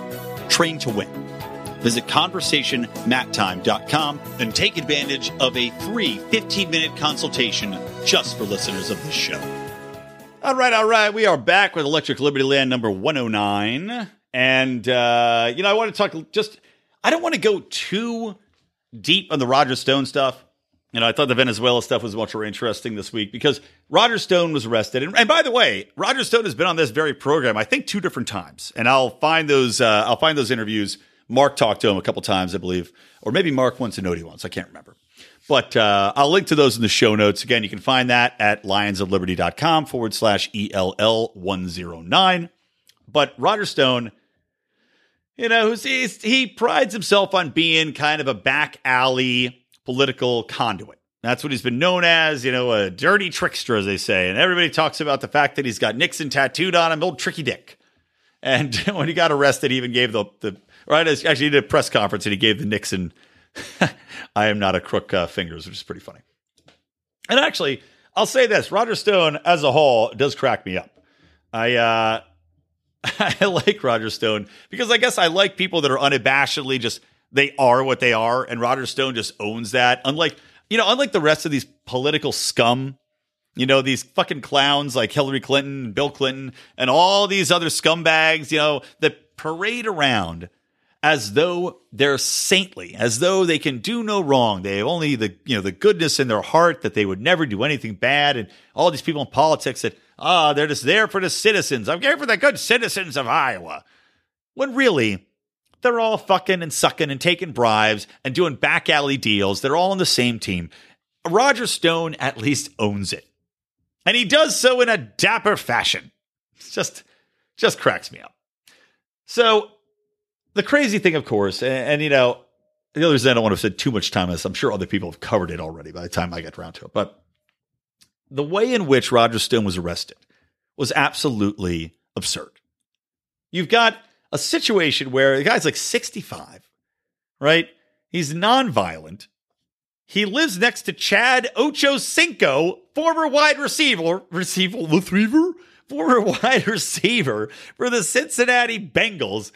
Train to win. Visit conversationmattime.com and take advantage of a free 15 minute consultation just for listeners of this show. All right, all right. We are back with Electric Libertyland number 109. And, uh, you know, I want to talk just, I don't want to go too deep on the Roger Stone stuff. Know, I thought the Venezuela stuff was much more interesting this week because Roger Stone was arrested. And, and by the way, Roger Stone has been on this very program, I think, two different times. And I'll find those, uh, I'll find those interviews. Mark talked to him a couple times, I believe, or maybe Mark once and Odie once. I can't remember. But uh, I'll link to those in the show notes. Again, you can find that at lionsofliberty.com forward slash ELL 109. But Roger Stone, you know, he prides himself on being kind of a back alley political conduit. That's what he's been known as, you know, a dirty trickster, as they say. And everybody talks about the fact that he's got Nixon tattooed on him, old tricky dick. And <laughs> when he got arrested, he even gave the, the right, actually, he did a press conference and he gave the Nixon <laughs> I am not a crook uh, fingers, which is pretty funny. And actually, I'll say this: Roger Stone as a whole does crack me up. I uh, <laughs> I like Roger Stone because I guess I like people that are unabashedly just they are what they are, and Roger Stone just owns that. Unlike you know, unlike the rest of these political scum, you know, these fucking clowns like Hillary Clinton, Bill Clinton, and all these other scumbags, you know, that parade around as though they're saintly, as though they can do no wrong. They have only the you know the goodness in their heart that they would never do anything bad. And all these people in politics that ah, they're just there for the citizens. I'm here for the good citizens of Iowa. When really, they're all fucking and sucking and taking bribes and doing back alley deals. They're all on the same team. Roger Stone at least owns it. And he does so in a dapper fashion. It's just just cracks me up. So the crazy thing, of course, and, and you know, the other thing I don't want to spend too much time on this. I'm sure other people have covered it already by the time I get around to it. But the way in which Roger Stone was arrested was absolutely absurd. You've got a situation where the guy's like 65, right? He's nonviolent. He lives next to Chad Ochocinco, former wide receiver, receiver, retriever, former <laughs> wide receiver for the Cincinnati Bengals.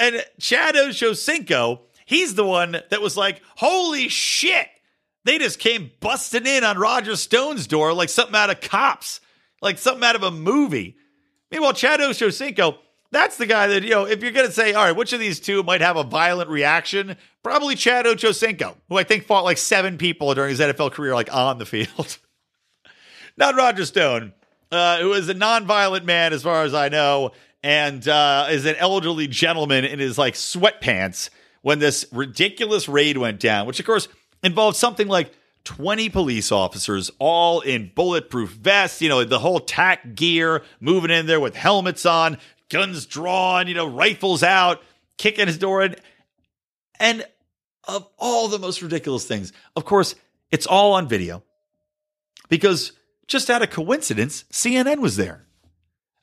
And Chad Ochocinco, he's the one that was like, holy shit. They just came busting in on Roger Stone's door like something out of cops, like something out of a movie. Meanwhile, Chad Ochocinco, that's the guy that, you know, if you're going to say, all right, which of these two might have a violent reaction? Probably Chad Ochocinco, who I think fought like seven people during his NFL career, like on the field. <laughs> Not Roger Stone, uh, who is a nonviolent man, as far as I know, and uh, is an elderly gentleman in his like sweatpants when this ridiculous raid went down, which of course involved something like 20 police officers, all in bulletproof vests, you know, the whole tack gear, moving in there with helmets on, guns drawn, you know, rifles out, kicking his door in. And of all the most ridiculous things, of course, it's all on video because just out of coincidence, CNN was there.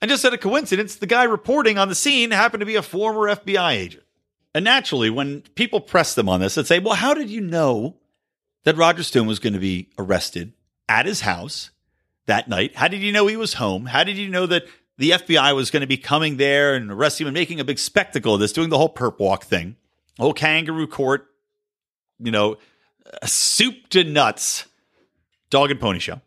And just out of coincidence, the guy reporting on the scene happened to be a former FBI agent. And naturally, when people press them on this and say, well, how did you know that Roger Stone was going to be arrested at his house that night? How did you know he was home? How did you know that the FBI was going to be coming there and arresting him and making a big spectacle of this, doing the whole perp walk thing, whole kangaroo court, you know, soup to nuts, dog and pony show.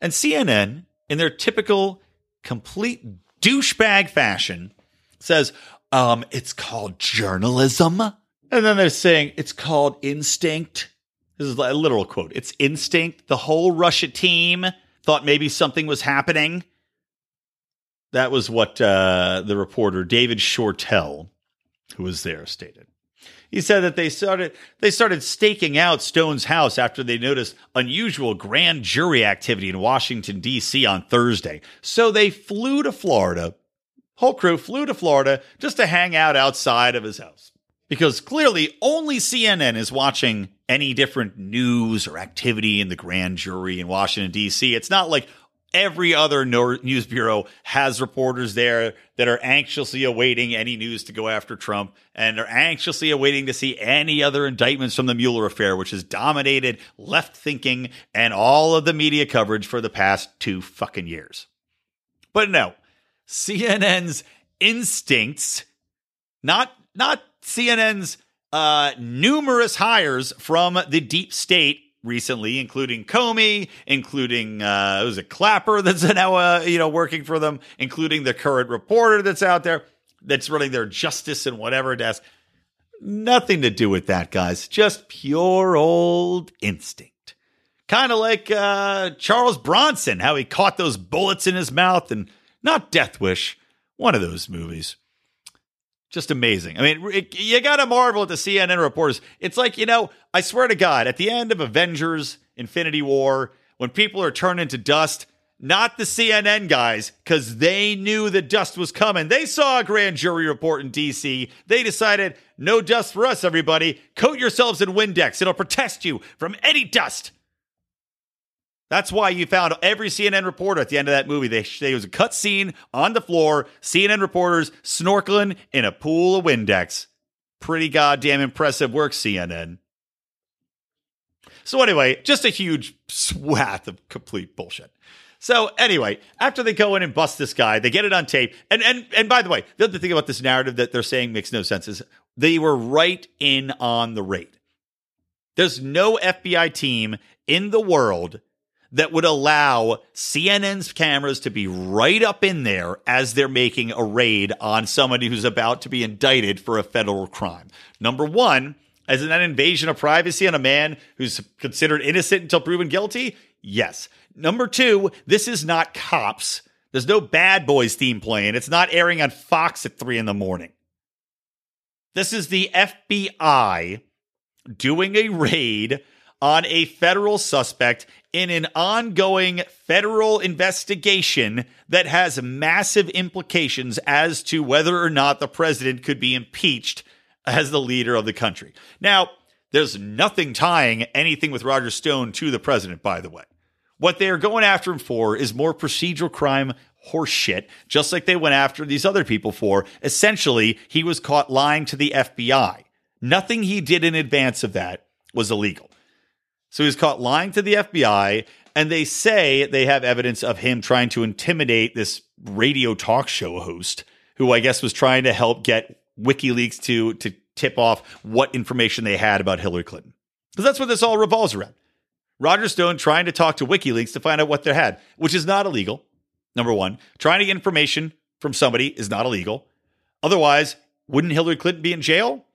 And CNN, in their typical complete douchebag fashion, says, um, it's called journalism. And then they're saying it's called instinct. This is a literal quote. It's instinct. The whole Russia team thought maybe something was happening. That was what uh, the reporter David Shortell, who was there, stated. He said that they started they started staking out Stone's house after they noticed unusual grand jury activity in Washington D.C. on Thursday. So they flew to Florida. Whole crew flew to Florida just to hang out outside of his house. Because clearly only CNN is watching any different news or activity in the grand jury in Washington D.C. It's not like every other news bureau has reporters there that are anxiously awaiting any news to go after Trump and are anxiously awaiting to see any other indictments from the Mueller affair, which has dominated left thinking and all of the media coverage for the past two fucking years. But no, CNN's instincts, not not CNN's uh, numerous hires from the deep state recently, including Comey, including uh, was it Clapper that's <laughs> now uh, you know working for them, including the current reporter that's out there that's running their justice and whatever desk. Nothing to do with that, guys. Just pure old instinct. Kind of like uh, Charles Bronson, how he caught those bullets in his mouth and not Death Wish, one of those movies just amazing. I mean, it, you got to marvel at the CNN reporters. It's like, you know, I swear to God, at the end of Avengers Infinity War, when people are turned into dust, not the CNN guys, because they knew the dust was coming. They saw a grand jury report in DC. They decided, no dust for us, everybody. Coat yourselves in Windex. It'll protect you from any dust. That's why you found every CNN reporter at the end of that movie. They, they was a cut scene on the floor, CNN reporters snorkeling in a pool of Windex. Pretty goddamn impressive work, CNN. So anyway, just a huge swath of complete bullshit. So anyway, after they go in and bust this guy, they get it on tape. And and and by the way, the other thing about this narrative that they're saying makes no sense is they were right in on the raid. There's no FBI team in the world that would allow CNN's cameras to be right up in there as they're making a raid on somebody who's about to be indicted for a federal crime. Number one, as an invasion of privacy on a man who's considered innocent until proven guilty? Yes. Number two, this is not cops. There's no bad boys theme playing. It's not airing on Fox at three in the morning. This is the FBI doing a raid on a federal suspect in an ongoing federal investigation that has massive implications as to whether or not the president could be impeached as the leader of the country. Now, there's nothing tying anything with Roger Stone to the president, by the way. What they are going after him for is more procedural crime horseshit, just like they went after these other people for. Essentially, he was caught lying to the FBI. Nothing he did in advance of that was illegal. So he's caught lying to the FBI, and they say they have evidence of him trying to intimidate this radio talk show host, who I guess was trying to help get WikiLeaks to to tip off what information they had about Hillary Clinton. Because that's what this all revolves around. Roger Stone trying to talk to WikiLeaks to find out what they had, which is not illegal. Number one, trying to get information from somebody is not illegal. Otherwise, wouldn't Hillary Clinton be in jail?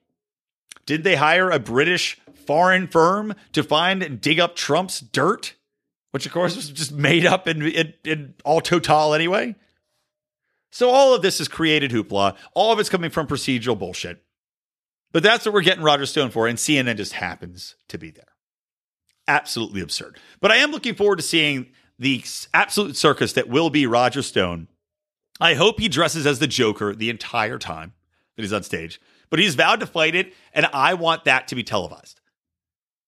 Did they hire a British foreign firm to find and dig up Trump's dirt, which of course was just made up in, in, in all total anyway? So all of this is created hoopla. All of it's coming from procedural bullshit. But that's what we're getting Roger Stone for, and CNN just happens to be there. Absolutely absurd. But I am looking forward to seeing the absolute circus that will be Roger Stone. I hope he dresses as the Joker the entire time that he's on stage, but he's vowed to fight it, and I want that to be televised.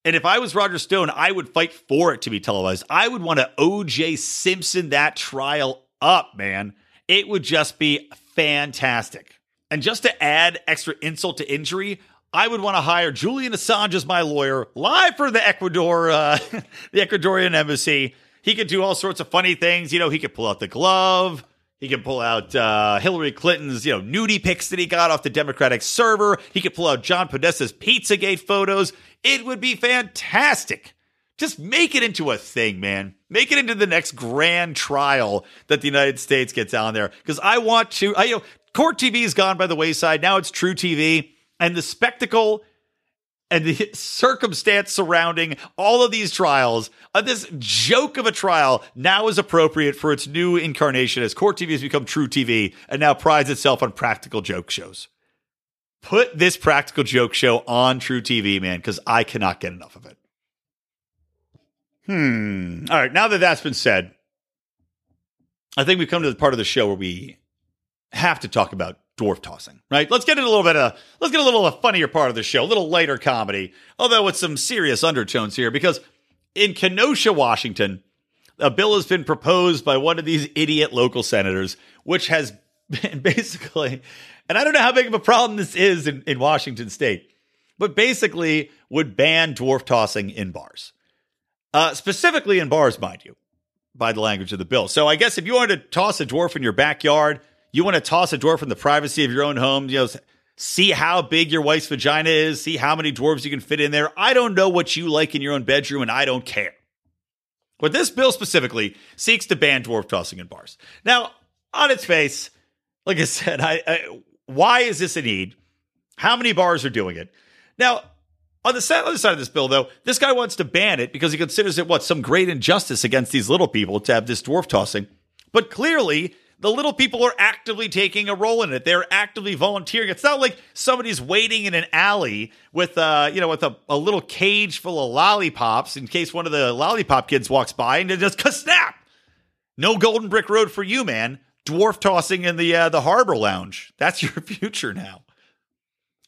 And if I was Roger Stone, I would fight for it to be televised. I would want to OJ Simpson that trial up, man. It would just be fantastic. And just to add extra insult to injury, I would want to hire Julian Assange as my lawyer, live for the Ecuador, uh, <laughs> the Ecuadorian embassy. He could do all sorts of funny things. You know, he could pull out the glove. He can pull out uh, Hillary Clinton's, you know, nudie pics that he got off the Democratic server. He could pull out John Podesta's Pizzagate photos. It would be fantastic. Just make it into a thing, man. Make it into the next grand trial that the United States gets on there. Because I want to, I, you know, court TV is gone by the wayside. Now it's truTV. And the spectacle and the circumstance surrounding all of these trials, uh, this joke of a trial now is appropriate for its new incarnation as court TV has become truTV and now prides itself on practical joke shows. Put this practical joke show on truTV, man, because I cannot get enough of it. Hmm. All right. Now that that's been said, I think we've come to the part of the show where we have to talk about dwarf tossing, right? Let's get into a little bit of let's get a little of a funnier part of the show, a little lighter comedy, although with some serious undertones here, because in Kenosha, Washington, a bill has been proposed by one of these idiot local senators, which has <laughs> been basically, and I don't know how big of a problem this is in, in Washington state, but basically would ban dwarf tossing in bars. Uh, specifically in bars, mind you, by the language of the bill. So I guess if you wanted to toss a dwarf in your backyard, you want to toss a dwarf in the privacy of your own home, you know, see how big your wife's vagina is, see how many dwarves you can fit in there. I don't know what you like in your own bedroom, and I don't care. But this bill specifically seeks to ban dwarf tossing in bars. Now, on its face, like I said, I, I why is this a need? How many bars are doing it? Now, on the other side of this bill, though, this guy wants to ban it because he considers it what some great injustice against these little people to have this dwarf tossing. But clearly, the little people are actively taking a role in it. They're actively volunteering. It's not like somebody's waiting in an alley with, uh, you know, with a, a little cage full of lollipops in case one of the lollipop kids walks by and it just snap. No golden brick road for you, man. Dwarf tossing in the uh, the harbor lounge. That's <laughs> your future now.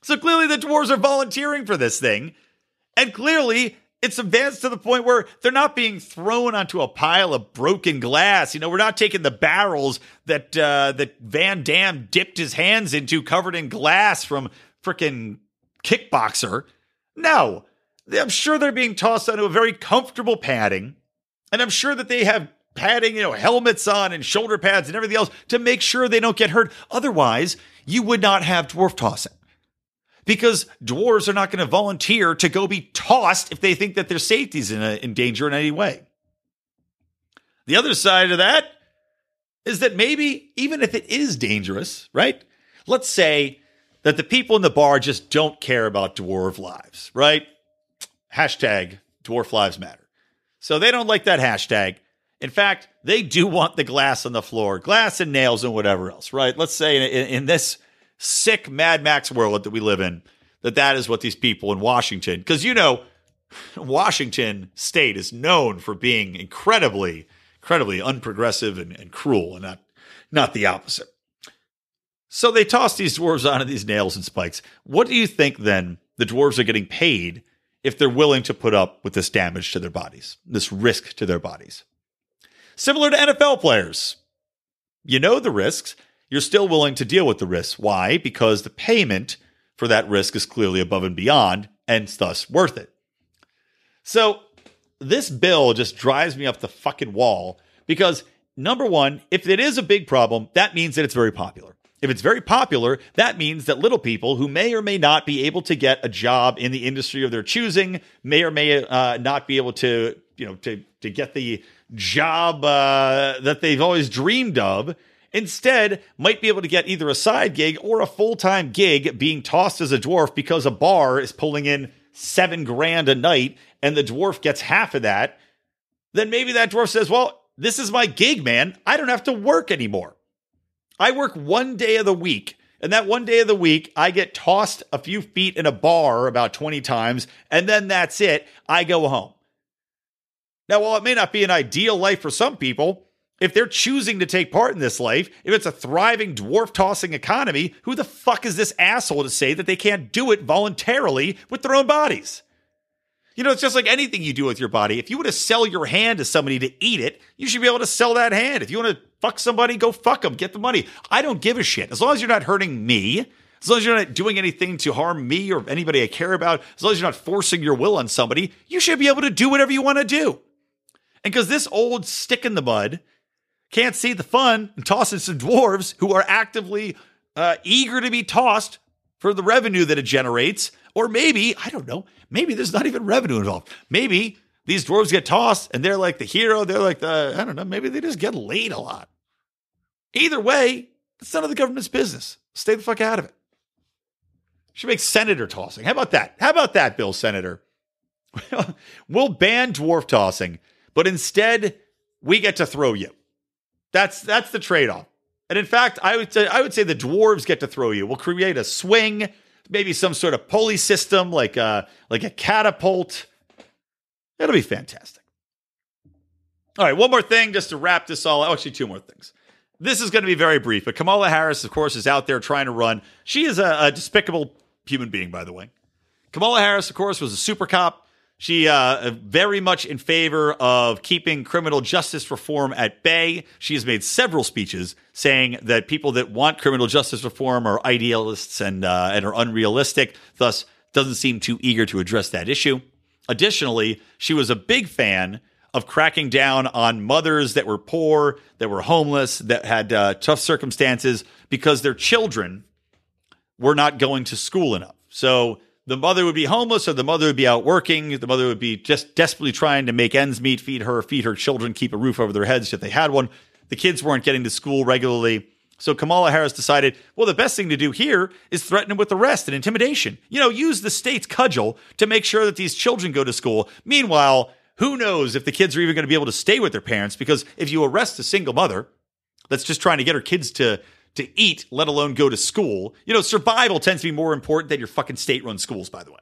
So clearly the dwarves are volunteering for this thing. And clearly it's advanced to the point where they're not being thrown onto a pile of broken glass. You know, we're not taking the barrels that uh, that Van Damme dipped his hands into covered in glass from freaking kickboxer. No. I'm sure they're being tossed onto a very comfortable padding. And I'm sure that they have padding, you know, helmets on and shoulder pads and everything else to make sure they don't get hurt. Otherwise, you would not have dwarf tossing because dwarves are not going to volunteer to go be tossed if they think that their safety is in, a, in danger in any way. The other side of that is that maybe even if it is dangerous, right? Let's say that the people in the bar just don't care about dwarf lives, right? Hashtag dwarf lives matter. So they don't like that hashtag. In fact, they do want the glass on the floor, glass and nails and whatever else, right? Let's say in, in this sick Mad Max world that we live in, that that is what these people in Washington, because you know, <laughs> Washington state is known for being incredibly, incredibly unprogressive and, and cruel, and not not the opposite. So they toss these dwarves onto these nails and spikes. What do you think then the dwarves are getting paid if they're willing to put up with this damage to their bodies, this risk to their bodies? Similar to NFL players. You know the risks you're still willing to deal with the risk. Why? Because the payment for that risk is clearly above and beyond and thus worth it. So this bill just drives me up the fucking wall because number one, if it is a big problem, that means that it's very popular. If it's very popular, that means that little people who may or may not be able to get a job in the industry of their choosing may or may uh, not be able to, you know, to to get the job uh, that they've always dreamed of Instead, might be able to get either a side gig or a full time gig being tossed as a dwarf because a bar is pulling in seven grand a night and the dwarf gets half of that. Then maybe that dwarf says, Well, this is my gig, man. I don't have to work anymore. I work one day of the week. And that one day of the week, I get tossed a few feet in a bar about 20 times, and then that's it. I go home. Now, while it may not be an ideal life for some people, if they're choosing to take part in this life, if it's a thriving dwarf tossing economy, who the fuck is this asshole to say that they can't do it voluntarily with their own bodies? You know, it's just like anything you do with your body. If you want to sell your hand to somebody to eat it, you should be able to sell that hand. If you want to fuck somebody, go fuck them, get the money. I don't give a shit. As long as you're not hurting me, as long as you're not doing anything to harm me or anybody I care about, as long as you're not forcing your will on somebody, you should be able to do whatever you want to do. And because this old stick in the mud can't see the fun in tossing some dwarves who are actively uh, eager to be tossed for the revenue that it generates, or maybe, I don't know, maybe there's not even revenue involved. Maybe these dwarves get tossed and they're like the hero, they're like the, I don't know, maybe they just get laid a lot. Either way, it's none of the government's business. Stay the fuck out of it. Should make senator tossing. How about that? How about that, Bill Senator? <laughs> we'll ban dwarf tossing, but instead we get to throw you. That's that's the trade-off. And in fact, I would say, I would say the dwarves get to throw you. We'll create a swing, maybe some sort of pulley system like a like a catapult. It'll be fantastic. All right, one more thing just to wrap this all. Oh, actually, two more things. This is going to be very brief, but Kamala Harris, of course, is out there trying to run. She is a, a despicable human being, by the way. Kamala Harris, of course, was a super cop. She uh, very much in favor of keeping criminal justice reform at bay. She has made several speeches saying that people that want criminal justice reform are idealists and uh, and are unrealistic. Thus, doesn't seem too eager to address that issue. Additionally, she was a big fan of cracking down on mothers that were poor, that were homeless, that had uh, tough circumstances because their children were not going to school enough. So the mother would be homeless or the mother would be out working. The mother would be just desperately trying to make ends meet, feed her, feed her children, keep a roof over their heads if they had one. The kids weren't getting to school regularly. So Kamala Harris decided, well, the best thing to do here is threaten them with arrest and intimidation. You know, use the state's cudgel to make sure that these children go to school. Meanwhile, who knows if the kids are even going to be able to stay with their parents? Because if you arrest a single mother that's just trying to get her kids to to eat, let alone go to school. You know, survival tends to be more important than your fucking state run schools, by the way.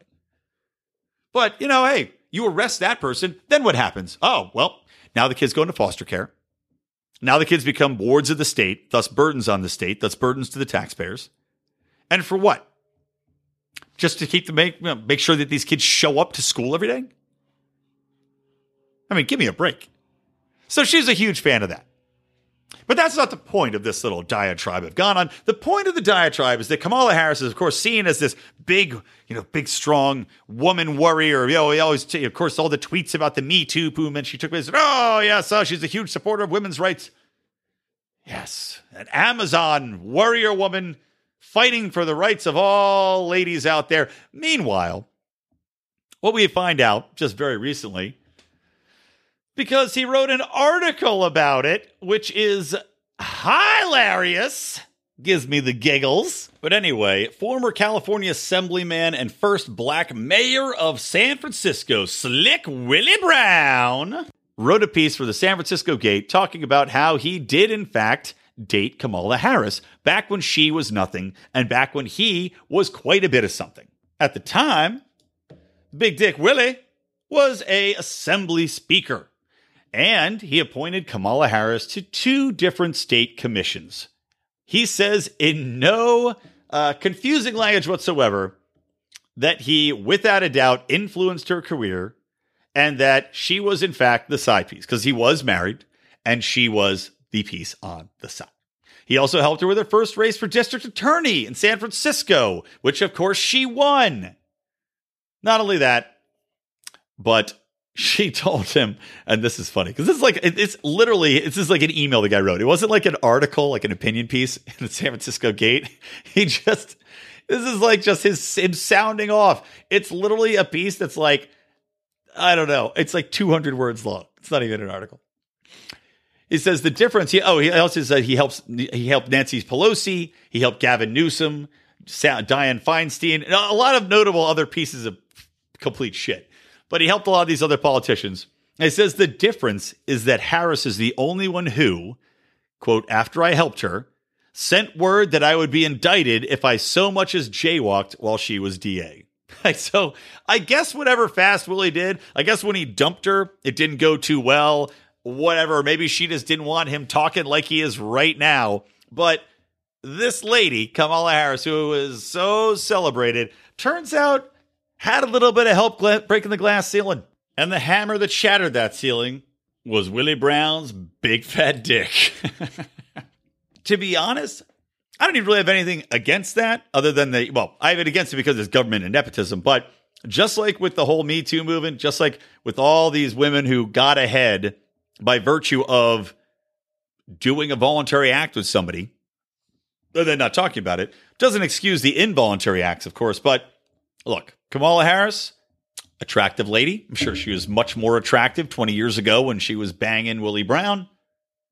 But, you know, hey, you arrest that person, then what happens? Oh, well, now the kids go into foster care. Now the kids become wards of the state, thus burdens on the state, thus burdens to the taxpayers. And for what? Just to keep the make, you know, make sure that these kids show up to school every day? I mean, give me a break. So she's a huge fan of that. But that's not the point of this little diatribe I've gone on. The point of the diatribe is that Kamala Harris is, of course, seen as this big, you know, big, strong woman warrior. You know, we always, t- of course, all the tweets about the Me Too movement. She took place. Oh, yes, oh, she's a huge supporter of women's rights. Yes, an Amazon warrior woman fighting for the rights of all ladies out there. Meanwhile, what we find out just very recently because he wrote an article about it, which is hilarious. Gives me the giggles. But anyway, former California Assemblyman and first black mayor of San Francisco, Slick Willie Brown, wrote a piece for the San Francisco Gate talking about how he did, in fact, date Kamala Harris back when she was nothing and back when he was quite a bit of something. At the time, Big Dick Willie was a assembly speaker and he appointed Kamala Harris to two different state commissions. He says, in no uh, confusing language whatsoever, that he, without a doubt, influenced her career and that she was, in fact, the side piece because he was married and she was the piece on the side. He also helped her with her first race for district attorney in San Francisco, which, of course, she won. Not only that, but she told him, and this is funny because this is like it's literally this is like an email the guy wrote. It wasn't like an article, like an opinion piece <laughs> in the San Francisco Gate. <laughs> He just this is like just his him sounding off. It's literally a piece that's like I don't know. It's like 200 words long. It's not even an article. He says the difference. He oh he also said he helps he helped Nancy Pelosi. He helped Gavin Newsom, Dianne Feinstein, and a lot of notable other pieces of complete shit but he helped a lot of these other politicians. And he says the difference is that Harris is the only one who, quote, after I helped her, sent word that I would be indicted if I so much as jaywalked while she was DA. <laughs> so I guess whatever Fast Willie did, I guess when he dumped her, it didn't go too well. Whatever. Maybe she just didn't want him talking like he is right now. But this lady, Kamala Harris, who is so celebrated, turns out had a little bit of help breaking the glass ceiling. And the hammer that shattered that ceiling was Willie Brown's big fat dick. <laughs> to be honest, I don't even really have anything against that other than the, well, I have it against it because it's government and nepotism, but just like with the whole Me Too movement, just like with all these women who got ahead by virtue of doing a voluntary act with somebody, then not talking about it, doesn't excuse the involuntary acts, of course. But look, Kamala Harris, attractive lady. I'm sure she was much more attractive 20 years ago when she was banging Willie Brown.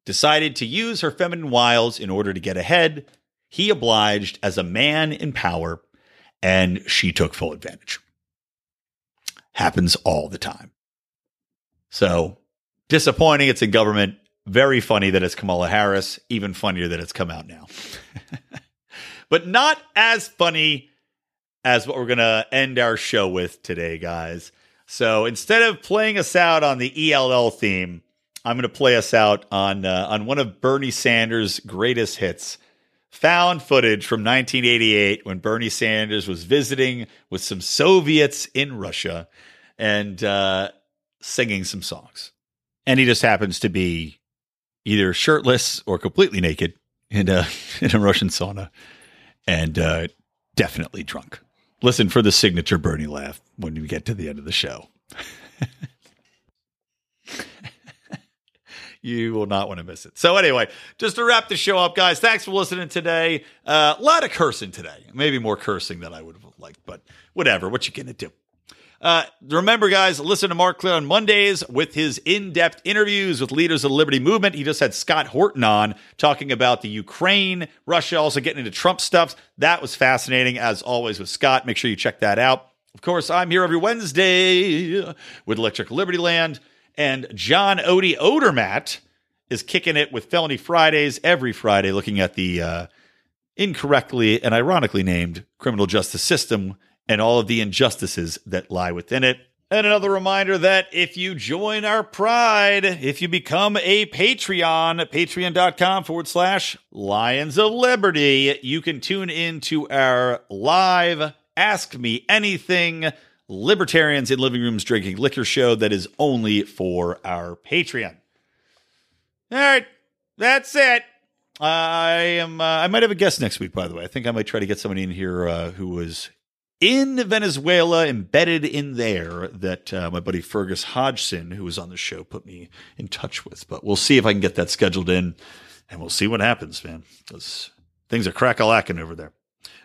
Decided to use her feminine wiles in order to get ahead. He obliged as a man in power, and she took full advantage. Happens all the time. So disappointing it's in government. Very funny that it's Kamala Harris. Even funnier that it's come out now. <laughs> but not as funny as what we're going to end our show with today, guys. So instead of playing us out on the ELL theme, I'm going to play us out on uh, on one of Bernie Sanders' greatest hits, found footage from 1988 when Bernie Sanders was visiting with some Soviets in Russia and uh, singing some songs. And he just happens to be either shirtless or completely naked in a <laughs> in a Russian sauna, and uh, definitely drunk. Listen for the signature Bernie laugh when we get to the end of the show. <laughs> you will not want to miss it. So anyway, just to wrap the show up, guys. Thanks for listening today. Uh, a lot of cursing today, maybe more cursing than I would have liked, but whatever. What you gonna do? Uh, remember, guys, listen to Marc Clair on Mondays with his in depth interviews with leaders of the Liberty Movement. He just had Scott Horton on talking about the Ukraine, Russia, also getting into Trump stuff. That was fascinating, as always, with Scott. Make sure you check that out. Of course, I'm here every Wednesday with Electric Libertyland, and John Odie Odermatt is kicking it with Felony Fridays every Friday, looking at the uh, incorrectly and ironically named criminal justice system and all of the injustices that lie within it. And another reminder that if you join our pride, if you become a Patreon, patreon.com forward slash Lions of Liberty, you can tune in to our live Ask Me Anything Libertarians in Living Rooms Drinking Liquor show that is only for our Patreon. All right, that's it. I am. Uh, I might have a guest next week. By the way, I think I might try to get somebody in here uh, who was in Venezuela, embedded in there, that uh, my buddy Fergus Hodgson, who was on the show, put me in touch with. But we'll see if I can get that scheduled in, and we'll see what happens, man. Because things are crack a lacking over there.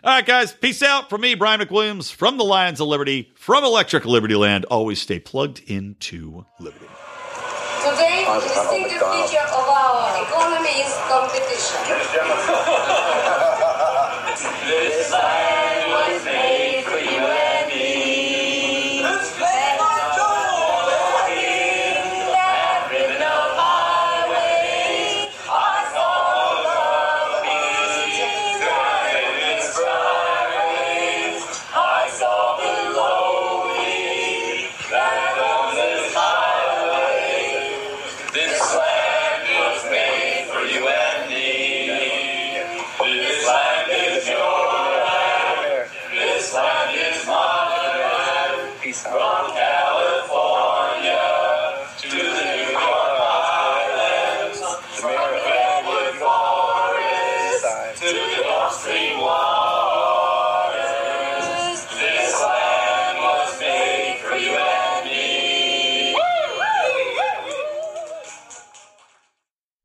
All right, guys, peace out from me, Brian McWilliams, from the Lions of Liberty, from Electric Libertyland. Always stay plugged into Liberty. Today, the distinctive feature of our economy is competition.